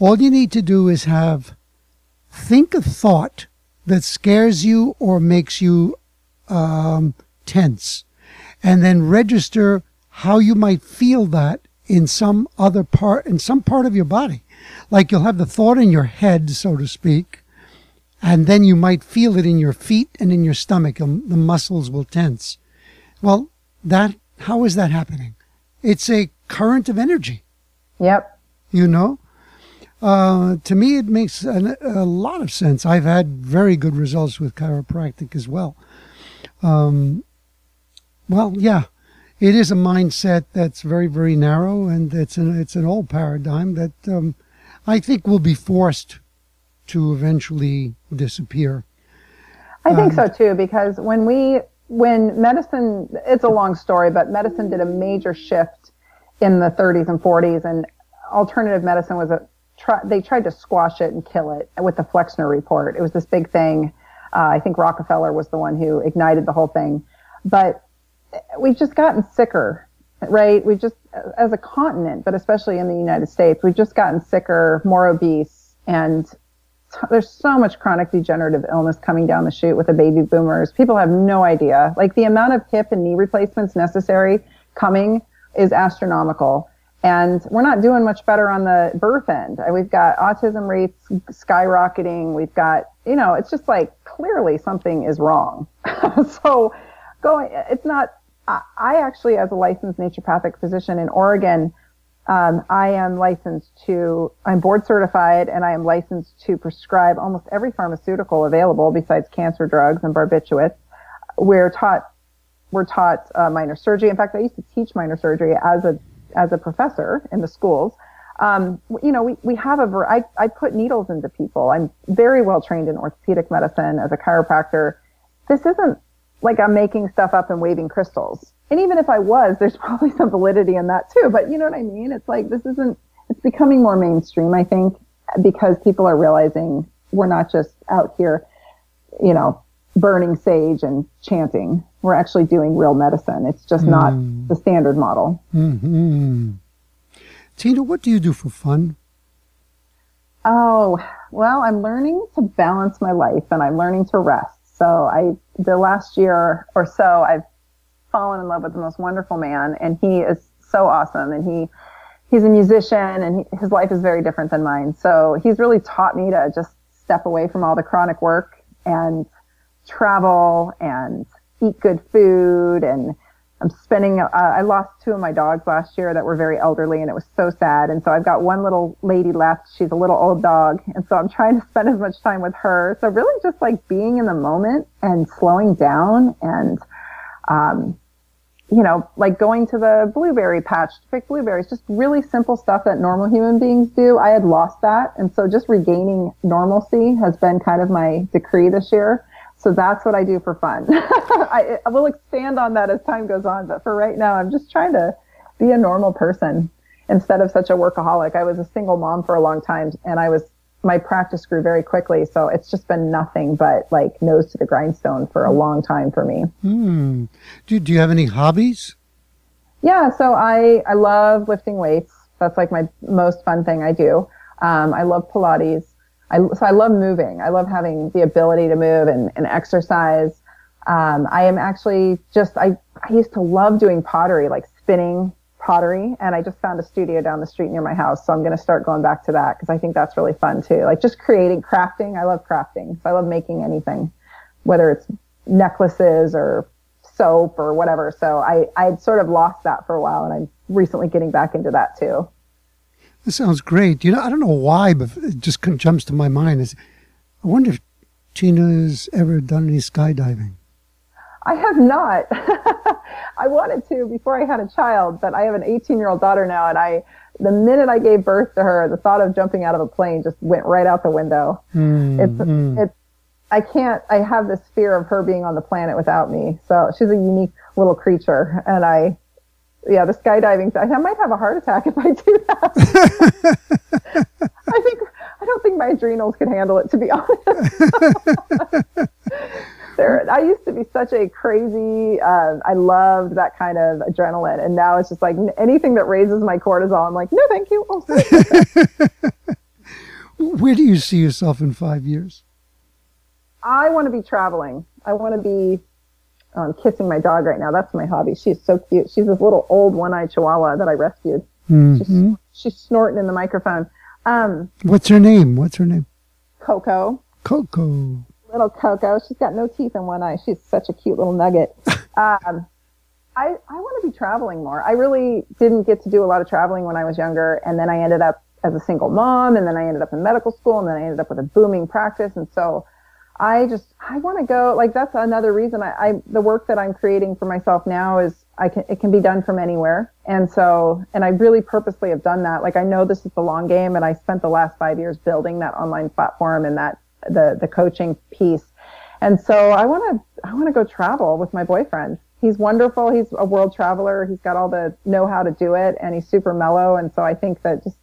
all you need to do is have, think a thought that scares you or makes you um, tense, and then register how you might feel that in some other part, in some part of your body. Like you'll have the thought in your head, so to speak, and then you might feel it in your feet and in your stomach, and the muscles will tense. Well, that, how is that happening? It's a current of energy. Yep. You know? Uh, to me, it makes an, a lot of sense. I've had very good results with chiropractic as well. Um, well, yeah, it is a mindset that's very, very narrow, and it's an it's an old paradigm that um, I think will be forced to eventually disappear. I think um, so too, because when we when medicine, it's a long story, but medicine did a major shift in the 30s and 40s, and alternative medicine was a try, they tried to squash it and kill it with the Flexner report. It was this big thing. Uh, I think Rockefeller was the one who ignited the whole thing, but we've just gotten sicker, right? We've just, as a continent, but especially in the United States, we've just gotten sicker, more obese, and there's so much chronic degenerative illness coming down the chute with the baby boomers. People have no idea. Like the amount of hip and knee replacements necessary coming is astronomical. And we're not doing much better on the birth end. We've got autism rates skyrocketing. We've got, you know, it's just like clearly something is wrong. so going, it's not I actually, as a licensed naturopathic physician in Oregon, um, I am licensed to, I'm board certified and I am licensed to prescribe almost every pharmaceutical available besides cancer drugs and barbiturates. We're taught, we're taught uh, minor surgery. In fact, I used to teach minor surgery as a, as a professor in the schools. Um, you know, we, we have a, I, I put needles into people. I'm very well trained in orthopedic medicine as a chiropractor. This isn't like I'm making stuff up and waving crystals. And even if I was, there's probably some validity in that too. But you know what I mean? It's like this isn't, it's becoming more mainstream, I think, because people are realizing we're not just out here, you know, burning sage and chanting. We're actually doing real medicine. It's just mm. not hmm. the standard model. Mm-hmm. Tyna, what do you do for fun? Oh, well, I'm learning to balance my life and I'm learning to rest. So I, the last year or so, I've fallen in love with the most wonderful man and he is so awesome and he, he's a musician and he, his life is very different than mine. So he's really taught me to just step away from all the chronic work and travel and eat good food and I'm spending, uh, I lost two of my dogs last year that were very elderly and it was so sad. And so I've got one little lady left. She's a little old dog. And so I'm trying to spend as much time with her. So really just like being in the moment and slowing down and, um, you know, like going to the blueberry patch to pick blueberries, just really simple stuff that normal human beings do. I had lost that. And so just regaining normalcy has been kind of my decree this year. So that's what I do for fun. I, I will expand on that as time goes on, but for right now, I'm just trying to be a normal person instead of such a workaholic. I was a single mom for a long time and I was, my practice grew very quickly. So it's just been nothing but like nose to the grindstone for a long time for me. Hmm. Do, do you have any hobbies? Yeah. So I, I love lifting weights. That's like my most fun thing I do. Um, I love Pilates. I, so I love moving. I love having the ability to move and, and exercise. Um, I am actually just, I I used to love doing pottery, like spinning pottery. And I just found a studio down the street near my house. So I'm going to start going back to that because I think that's really fun too. Like just creating, crafting. I love crafting. So I love making anything, whether it's necklaces or soap or whatever. So I, I'd sort of lost that for a while and I'm recently getting back into that too. That sounds great. You know, I don't know why, but it just jumps to my mind. Is I wonder if Tyna's ever done any skydiving. I have not. I wanted to before I had a child, but I have an 18 year old daughter now, and I, the minute I gave birth to her, the thought of jumping out of a plane just went right out the window. Mm, it's, mm. it's, I can't, I have this fear of her being on the planet without me. So she's a unique little creature, and I, yeah, the skydiving, I might have a heart attack if I do that. I think, I don't think my adrenals can handle it, to be honest. there, I used to be such a crazy, uh, I loved that kind of adrenaline. And now it's just like anything that raises my cortisol, I'm like, no, thank you. Oh, Where do you see yourself in five years? I want to be traveling. I want to be um, kissing my dog right now. That's my hobby. She's so cute. She's this little old one-eyed chihuahua that I rescued. Mm-hmm. She's, she's snorting in the microphone. Um, What's her name? What's her name? Coco. Coco. Little Coco. She's got no teeth in one eye. She's such a cute little nugget. um, I, I want to be traveling more. I really didn't get to do a lot of traveling when I was younger. And then I ended up as a single mom and then I ended up in medical school and then I ended up with a booming practice. And so I just, I want to go, like, that's another reason I, I, the work that I'm creating for myself now is I can, it can be done from anywhere. And so, and I really purposely have done that. Like, I know this is the long game and I spent the last five years building that online platform and that, the, the coaching piece. And so I want to, I want to go travel with my boyfriend. He's wonderful. He's a world traveler. He's got all the know how to do it and he's super mellow. And so I think that just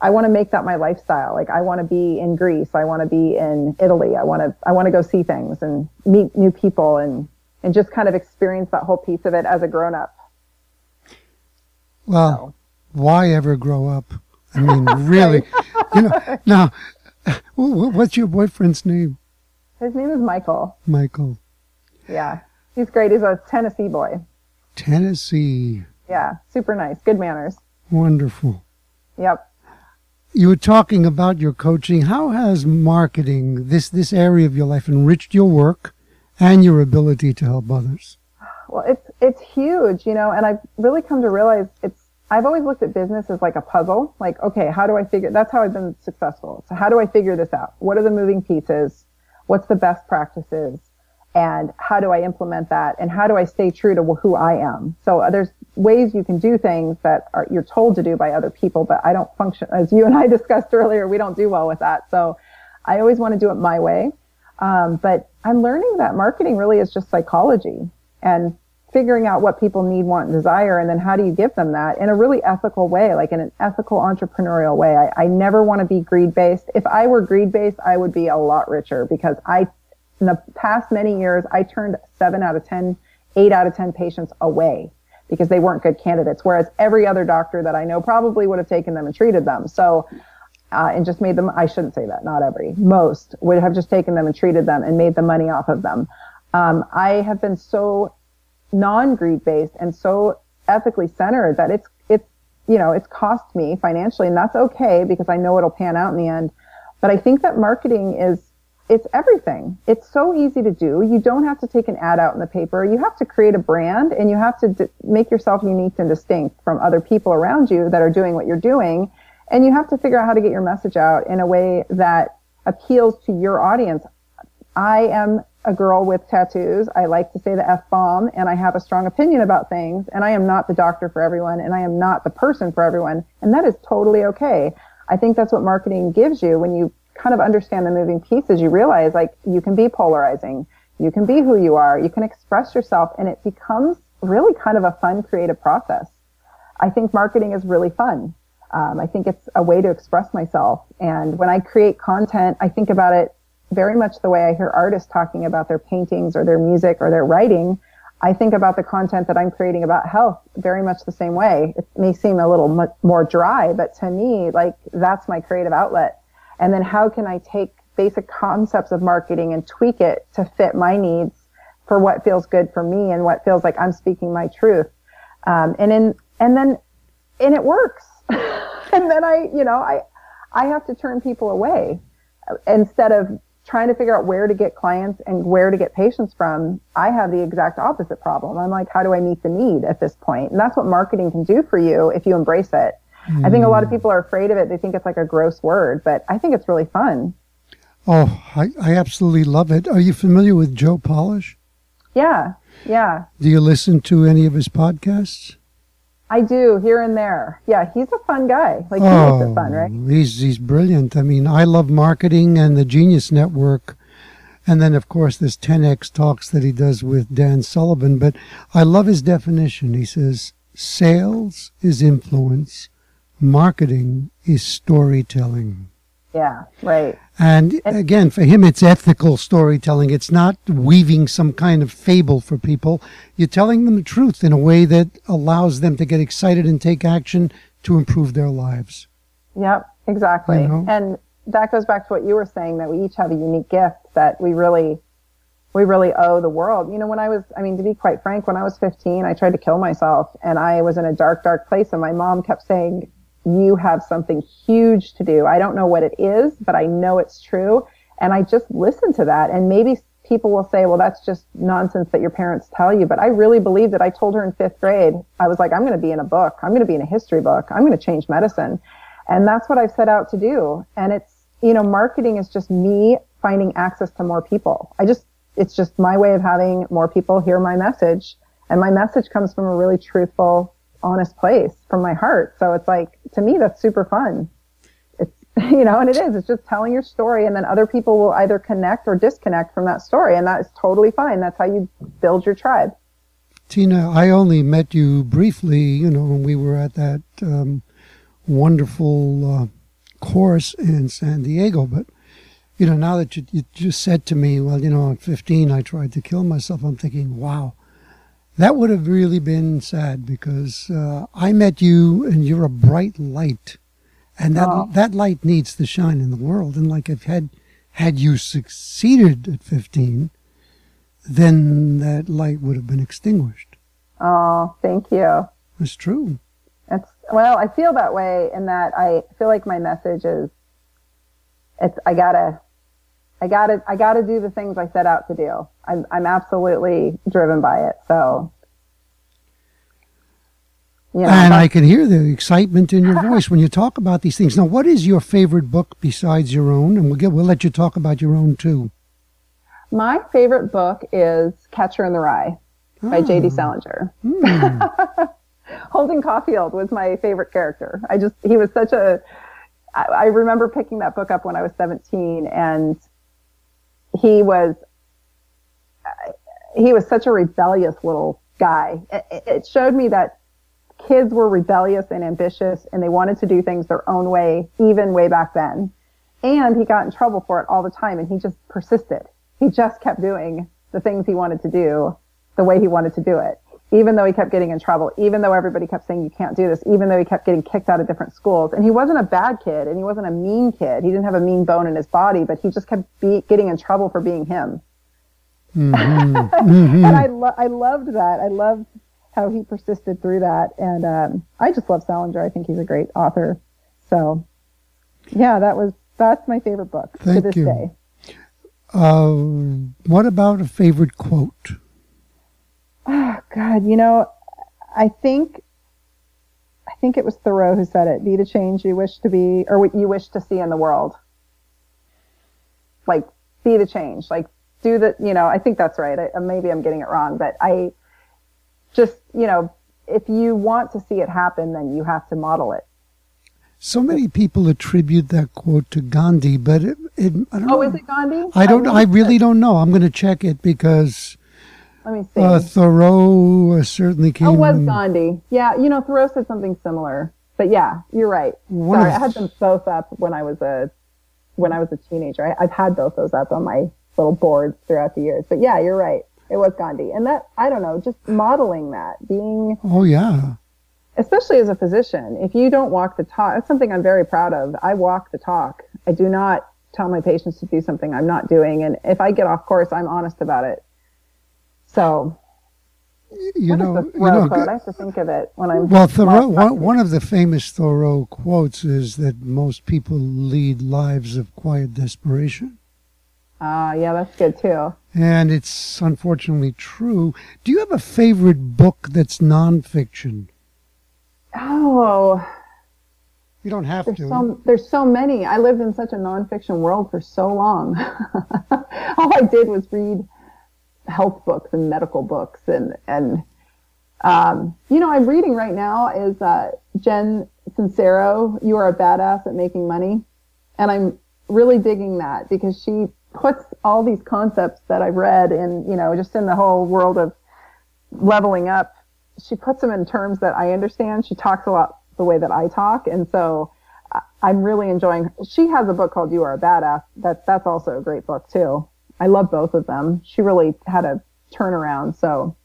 I want to make that my lifestyle. Like I want to be in Greece. I want to be in Italy. I want to, I want to go see things and meet new people and, and just kind of experience that whole piece of it as a grown up. Well, so. why ever grow up? I mean, really, you know, now, what's your boyfriend's name? His name is Michael. Michael. Yeah. He's great. He's a Tennessee boy. Tennessee. Yeah. Super nice. Good manners. Wonderful. Yep you were talking about your coaching. How has marketing, this, this area of your life, enriched your work and your ability to help others? Well, it's, it's huge, you know, and I've really come to realize it's, I've always looked at business as like a puzzle. Like, okay, how do I figure, that's how I've been successful. So how do I figure this out? What are the moving pieces? What's the best practices? And how do I implement that? And how do I stay true to who I am? So uh, there's ways you can do things that are, you're told to do by other people, but I don't function, as you and I discussed earlier, we don't do well with that. So I always want to do it my way. Um, but I'm learning that marketing really is just psychology and figuring out what people need, want, and desire, and then how do you give them that in a really ethical way, like in an ethical entrepreneurial way. I, I never want to be greed based. If I were greed based, I would be a lot richer because I, in the past many years, I turned seven out of ten, eight out of 10 patients away because they weren't good candidates. Whereas every other doctor that I know probably would have taken them and treated them. So, uh, and just made them, I shouldn't say that, not every, most would have just taken them and treated them and made the money off of them. Um, I have been so non-greed based and so ethically centered that it's, it's, you know, it's cost me financially and that's okay because I know it'll pan out in the end. But I think that marketing is it's everything. It's so easy to do. You don't have to take an ad out in the paper. You have to create a brand and you have to d- make yourself unique and distinct from other people around you that are doing what you're doing. And you have to figure out how to get your message out in a way that appeals to your audience. I am a girl with tattoos. I like to say the F bomb and I have a strong opinion about things and I am not the doctor for everyone and I am not the person for everyone. And that is totally okay. I think that's what marketing gives you when you kind of understand the moving pieces, you realize like you can be polarizing. You can be who you are. You can express yourself and it becomes really kind of a fun creative process. I think marketing is really fun. Um, I think it's a way to express myself. And when I create content, I think about it very much the way I hear artists talking about their paintings or their music or their writing. I think about the content that I'm creating about health very much the same way. It may seem a little more dry, but to me, like that's my creative outlet. And then how can I take basic concepts of marketing and tweak it to fit my needs for what feels good for me and what feels like I'm speaking my truth. Um, and in, and then, and it works. and then I, you know, I, I have to turn people away instead of trying to figure out where to get clients and where to get patients from. I have the exact opposite problem. I'm like, how do I meet the need at this point? And that's what marketing can do for you if you embrace it. Mm. I think a lot of hmm. people are afraid of it. They think it's like a gross word, but I think it's really fun. Oh, I, I absolutely love it. Are you familiar with Joe Polish? Yeah, yeah. Do you listen to any of his podcasts? I do here and there. Yeah, he's a fun guy. Like he oh, makes it fun, right? He's he's brilliant. I mean, I love marketing and the Genius Network, and then of course this 10x talks that he does with Dan Sullivan. But I love his definition. He says sales is influence, marketing is storytelling. Yeah, right. And again, for him, it's ethical storytelling. It's not weaving some kind of fable for people. You're telling them the truth in a way that allows them to get excited and take action to improve their lives. Yep, exactly. You know? And that goes back to what you were saying that we each have a unique gift that we really we really owe the world. You know, when I was, I mean, to be quite frank, when I was 15, I tried to kill myself and I was in a dark, dark place. And my mom kept saying, you have something huge to do. I don't know what it is, but I know it's true. And I just listen to that. And maybe people will say, well, that's just nonsense that your parents tell you. But I really believe that I told her in fifth grade, I was like, I'm going to be in a book. I'm going to be in a history book. I'm going to change medicine. And that's what I've set out to do. And it's, you know, marketing is just me finding access to more people. I just, it's just my way of having more people hear my message. And my message comes from a really truthful honest place from my heart. So it's like, to me, that's super fun. It's, you know, and it is, it's just telling your story and then other people will either connect or disconnect from that story. And that is totally fine. That's how you build your tribe. Tyna, I only met you briefly, you know, when we were at that um, wonderful uh, course in San Diego. But, you know, now that you, you just said to me, well, you know, at 15, I tried to kill myself, I'm thinking, wow, that would have really been sad because uh, I met you and you're a bright light, and that oh. that light needs to shine in the world. And like if had had you succeeded at 15, then that light would have been extinguished. Oh, thank you. It's true. It's well, I feel that way in that I feel like my message is it's I gotta I gotta, I gotta do the things I set out to do. I'm, I'm absolutely driven by it. So, you know, and I can hear the excitement in your voice when you talk about these things. Now, what is your favorite book besides your own? And we'll get, we'll let you talk about your own too. My favorite book is Catcher in the Rye by J.D. Ah. Salinger. Mm. Holden Caulfield was my favorite character. I just, he was such a, I, I remember picking that book up when I was 17 and he was he was such a rebellious little guy. It, it showed me that kids were rebellious and ambitious and they wanted to do things their own way, even way back then. And he got in trouble for it all the time and he just persisted. He just kept doing the things he wanted to do the way he wanted to do it even though he kept getting in trouble, even though everybody kept saying you can't do this, even though he kept getting kicked out of different schools. And he wasn't a bad kid and he wasn't a mean kid. He didn't have a mean bone in his body, but he just kept be- getting in trouble for being him. Mm-hmm. mm-hmm. and I, lo- I loved that. I loved how he persisted through that. And um, I just love Salinger. I think he's a great author. So, yeah, that was that's my favorite book Thank to this you. day. Uh, what about a favorite quote? Oh God, you know, I think, I think it was Thoreau who said it, be the change you wish to be, or what you wish to see in the world. Like, be the change, like do the, you know, I think that's right. I, maybe I'm getting it wrong, but I just, you know, if you want to see it happen, then you have to model it. So many people attribute that quote to Gandhi, but it, it I don't oh, know. is it Gandhi? I don't. Oh, I, I really don't know. I'm going to check it because let me see. Uh, Thoreau certainly came. Oh, was Gandhi? Yeah, you know Thoreau said something similar. But yeah, you're right. One Sorry, I had them both up when I was a when I was a teenager. I, I've had both those up on my little boards throughout the years. But yeah, you're right. It was Gandhi, and that I don't know, just modeling that, being. Oh yeah. Especially as a physician, if you don't walk the talk, that's something I'm very proud of. I walk the talk. I do not tell my patients to do something I'm not doing, and if I get off course, I'm honest about it. So, you what know, is the you know, quote? I have to think of it when I'm. well, Thoreau, one, one of the famous Thoreau quotes is that most people lead lives of quiet desperation. Ah, yeah, that's good too. And it's unfortunately true. Do you have a favorite book that's nonfiction? Oh, You don't have there's to. so there's so many. I lived in such a nonfiction world for so long. All I did was read health books and medical books, and and um, you know, I'm reading right now is uh, Jen Sincero. You are a badass at making money, and I'm really digging that because she puts all these concepts that I've read in you know just in the whole world of leveling up. She puts them in terms that I understand. She talks a lot the way that I talk, and so I- I'm really enjoying. She has a book called "You Are a Badass." That's that's also a great book too. I love both of them. She really had a turnaround. So,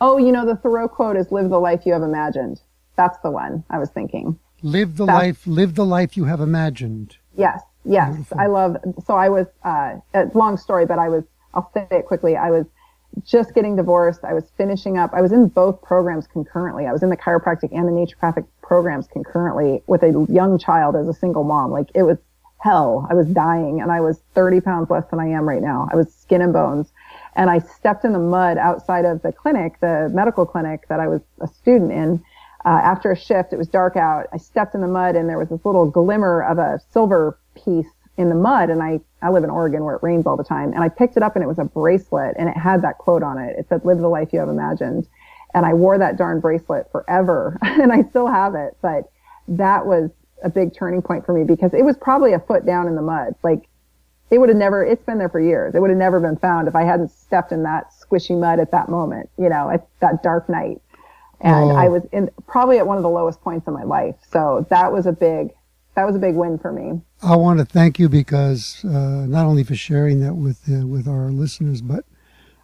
oh, you know, the Thoreau quote is "Live the life you have imagined." That's the one I was thinking. live the That's- life, live the life you have imagined. Yes, yes. Beautiful. I love. So I was. Uh, it's long story, but I was. I'll say it quickly. I was just getting divorced. I was finishing up. I was in both programs concurrently. I was in the chiropractic and the naturopathic programs concurrently with a young child as a single mom. Like it was hell. I was dying, and I was 30 pounds less than I am right now. I was skin and bones, and I stepped in the mud outside of the clinic, the medical clinic that I was a student in uh, after a shift. It was dark out. I stepped in the mud and there was this little glimmer of a silver piece in the mud. And I, I live in Oregon where it rains all the time. And I picked it up and it was a bracelet and it had that quote on it. It said, live the life you have imagined. And I wore that darn bracelet forever and I still have it. But that was a big turning point for me because it was probably a foot down in the mud. Like it would have never, it's been there for years. It would have never been found if I hadn't stepped in that squishy mud at that moment, you know, at that dark night and Oh. I was in probably at one of the lowest points in my life. So that was a big, that was a big win for me. I want to thank you because uh, not only for sharing that with uh, with our listeners, but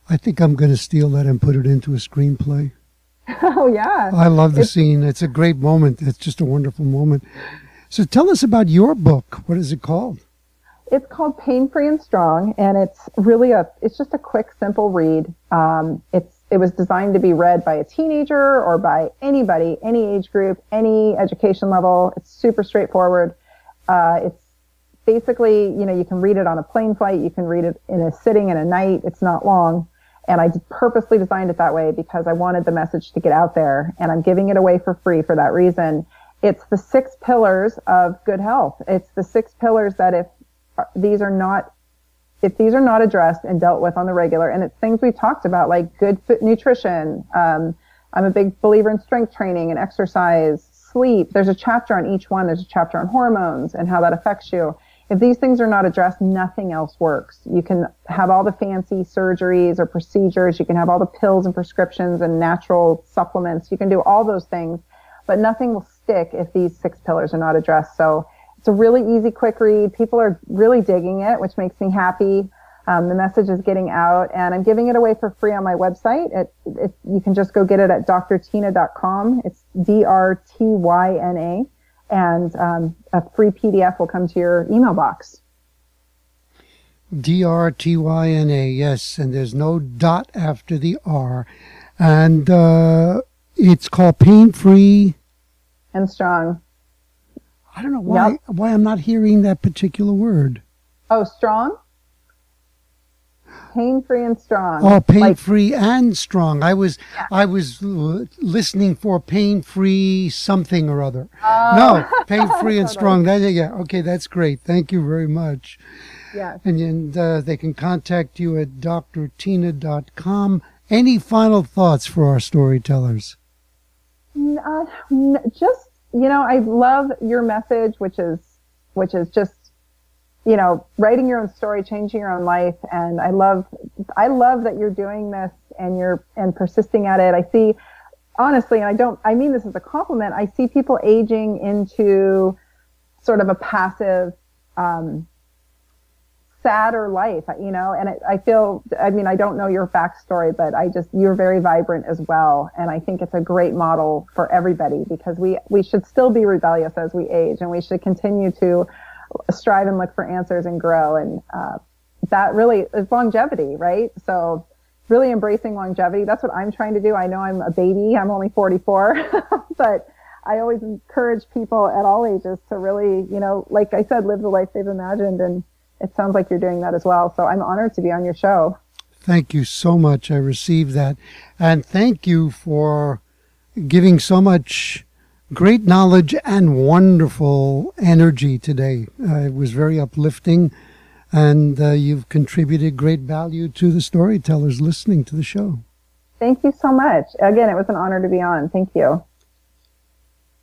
I think I'm going to steal that and put it into a screenplay. oh yeah. I love the It's- scene. It's a great moment. It's just a wonderful moment. So tell us about your book. What is it called? It's called Pain Free and Strong, and it's really a, it's just a quick, simple read. Um, it's, it was designed to be read by a teenager or by anybody, any age group, any education level. It's super straightforward. Uh, it's basically, you know, you can read it on a plane flight. You can read it in a sitting in a night. It's not long. And I purposely designed it that way because I wanted the message to get out there and I'm giving it away for free for that reason. It's the six pillars of good health. It's the six pillars that if these are not if these are not addressed and dealt with on the regular, and it's things we've talked about like good fit nutrition. Um, I'm a big believer in strength training and exercise, sleep. There's a chapter on each one. There's a chapter on hormones and how that affects you. If these things are not addressed, nothing else works. You can have all the fancy surgeries or procedures. You can have all the pills and prescriptions and natural supplements. You can do all those things, but nothing will stick if these six pillars are not addressed. So it's a really easy, quick read. People are really digging it, which makes me happy. Um, the message is getting out, and I'm giving it away for free on my website. It, it, you can just go get it at drtyna.com. It's D-R-T-Y-N-A, and um, a free PDF will come to your email box. D R T Y N A. Yes, and there's no dot after the R, and uh, it's called Pain Free. And strong. I don't know why Yep. why I'm not hearing that particular word. Oh, strong. Pain free and strong. Oh, pain Like, free and strong. I was I was listening for pain free something or other. Oh. No, pain free and strong. That, yeah, okay, that's great. Thank you very much. yes. And, and uh, they can contact you at drtyna.com. Any final thoughts for our storytellers? Uh, just you know, I love your message, which is which is just you know writing your own story, changing your own life, and I love I love that you're doing this and you're and persisting at it. I see honestly, and I don't I mean this as a compliment. I see people aging into sort of a passive. Um, sadder life, you know, and it, I feel, I mean, I don't know your backstory, but I just, you're very vibrant as well. And I think it's a great model for everybody because we, we should still be rebellious as we age and we should continue to strive and look for answers and grow. And, uh, that really is longevity, right? So really embracing longevity. That's what I'm trying to do. I know I'm a baby. I'm only 44, but I always encourage people at all ages to really, you know, like I said, live the life they've imagined. And it sounds like you're doing that as well. So I'm honored to be on your show. Thank you so much. I received that. And thank you for giving so much great knowledge and wonderful energy today. Uh, it was very uplifting, and uh, you've contributed great value to the storytellers listening to the show. Thank you so much. Again, it was an honor to be on. Thank you.